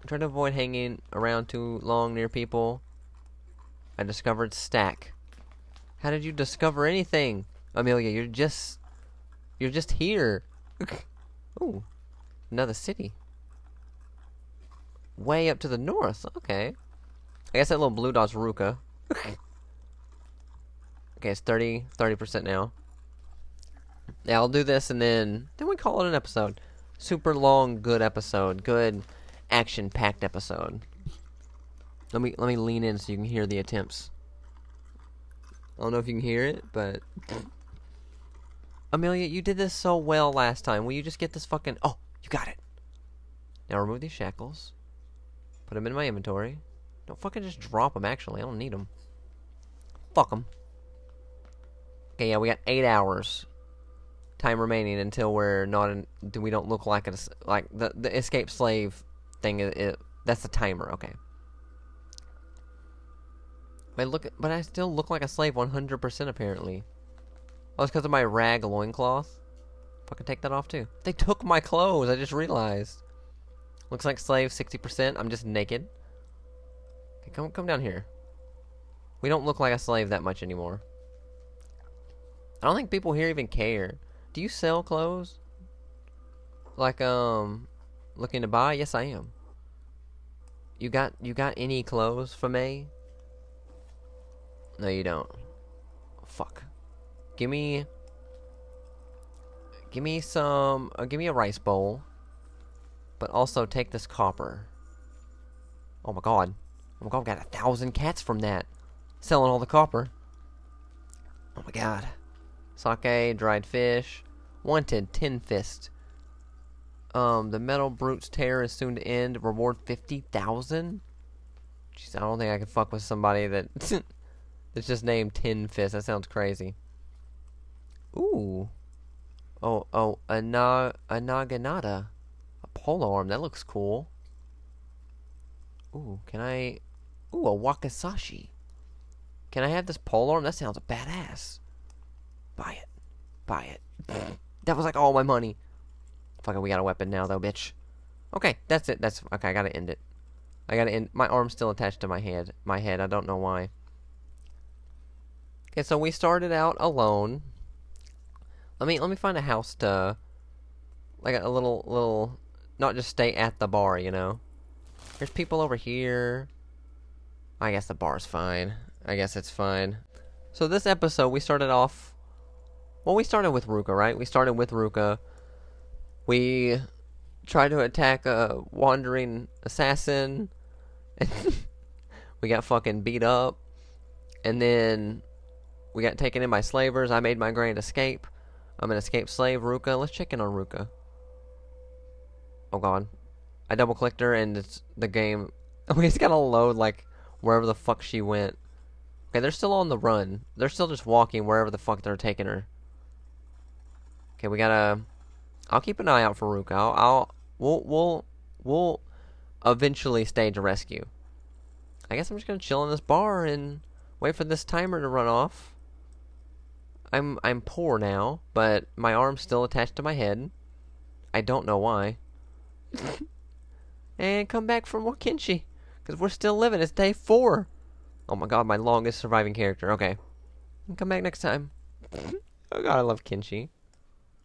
try to avoid hanging around too long near people. I discovered stack. How did you discover anything, Amelia? You're just, you're just here. *laughs* Ooh, another city. Way up to the north. Okay. I guess that little blue dot's Ruka. *laughs* Okay, it's 30, 30% now. Yeah, I'll do this and then then we call it an episode. Super long, good episode. Good action packed episode. Let me let me lean in so you can hear the attempts. I don't know if you can hear it, but Amelia, you did this so well last time. Will you just get this fucking Oh, you got it. Now remove these shackles. Put them in my inventory. Don't fucking just drop them actually. I don't need them. Fuck them. Okay, yeah, we got eight hours time remaining until we're not in. We don't look like a like the the escape slave thing. It, it that's a timer. Okay. I look, but I still look like a slave 100% apparently. Oh, it's because of my rag loincloth. Fucking take that off too. They took my clothes. I just realized. Looks like slave 60%. I'm just naked. Okay, come come down here. We don't look like a slave that much anymore. I don't think people here even care. Do you sell clothes? Like um looking to buy? Yes I am. You got you got any clothes for me? No you don't. Fuck. Give me Give me some uh, give me a rice bowl. But also take this copper. Oh my god. Oh my god, I got a thousand cats from that. Selling all the copper. Oh my god. Sake, dried fish. Wanted, Tinfist. Um, the Metal Brute's terror is soon to end. Reward 50,000? Jeez, I don't think I can fuck with somebody that *laughs* that's just named Tinfist. That sounds crazy. Ooh. Oh, oh, a, na a Naginata. A pole arm. That looks cool. Ooh, can I... Ooh, a Wakizashi. Can I have this pole arm? That sounds badass. Buy it. Buy it. *laughs* that was like all my money. Fuck it, we got a weapon now though, bitch. Okay, that's it. That's okay. I gotta end it. I gotta end. My arm's still attached to my head. My head. I don't know why. Okay, so we started out alone. Let me let me find a house to, like a little little, not just stay at the bar. You know. There's people over here. I guess the bar's fine. I guess it's fine. So this episode, we started off. Well, we started with Ruka, right? We started with Ruka. We tried to attack a wandering assassin. *laughs* we got fucking beat up. And then we got taken in by slavers. I made my grand escape. I'm an escaped slave, Ruka. Let's check in on Ruka. Oh god. I double clicked her and it's the game. *laughs* We just gotta load like wherever the fuck she went. Okay, they're still on the run. They're still just walking wherever the fuck they're taking her. Okay, we gotta. I'll keep an eye out for Ruka. I'll, I'll we'll we'll we'll eventually stage a rescue. I guess I'm just gonna chill in this bar and wait for this timer to run off. I'm I'm poor now, but my arm's still attached to my head. I don't know why. *laughs* and come back for more Kenshi, because we're still living. It's day four. Oh my god, my longest surviving character. Okay, come back next time. *laughs* oh god, I love Kenshi.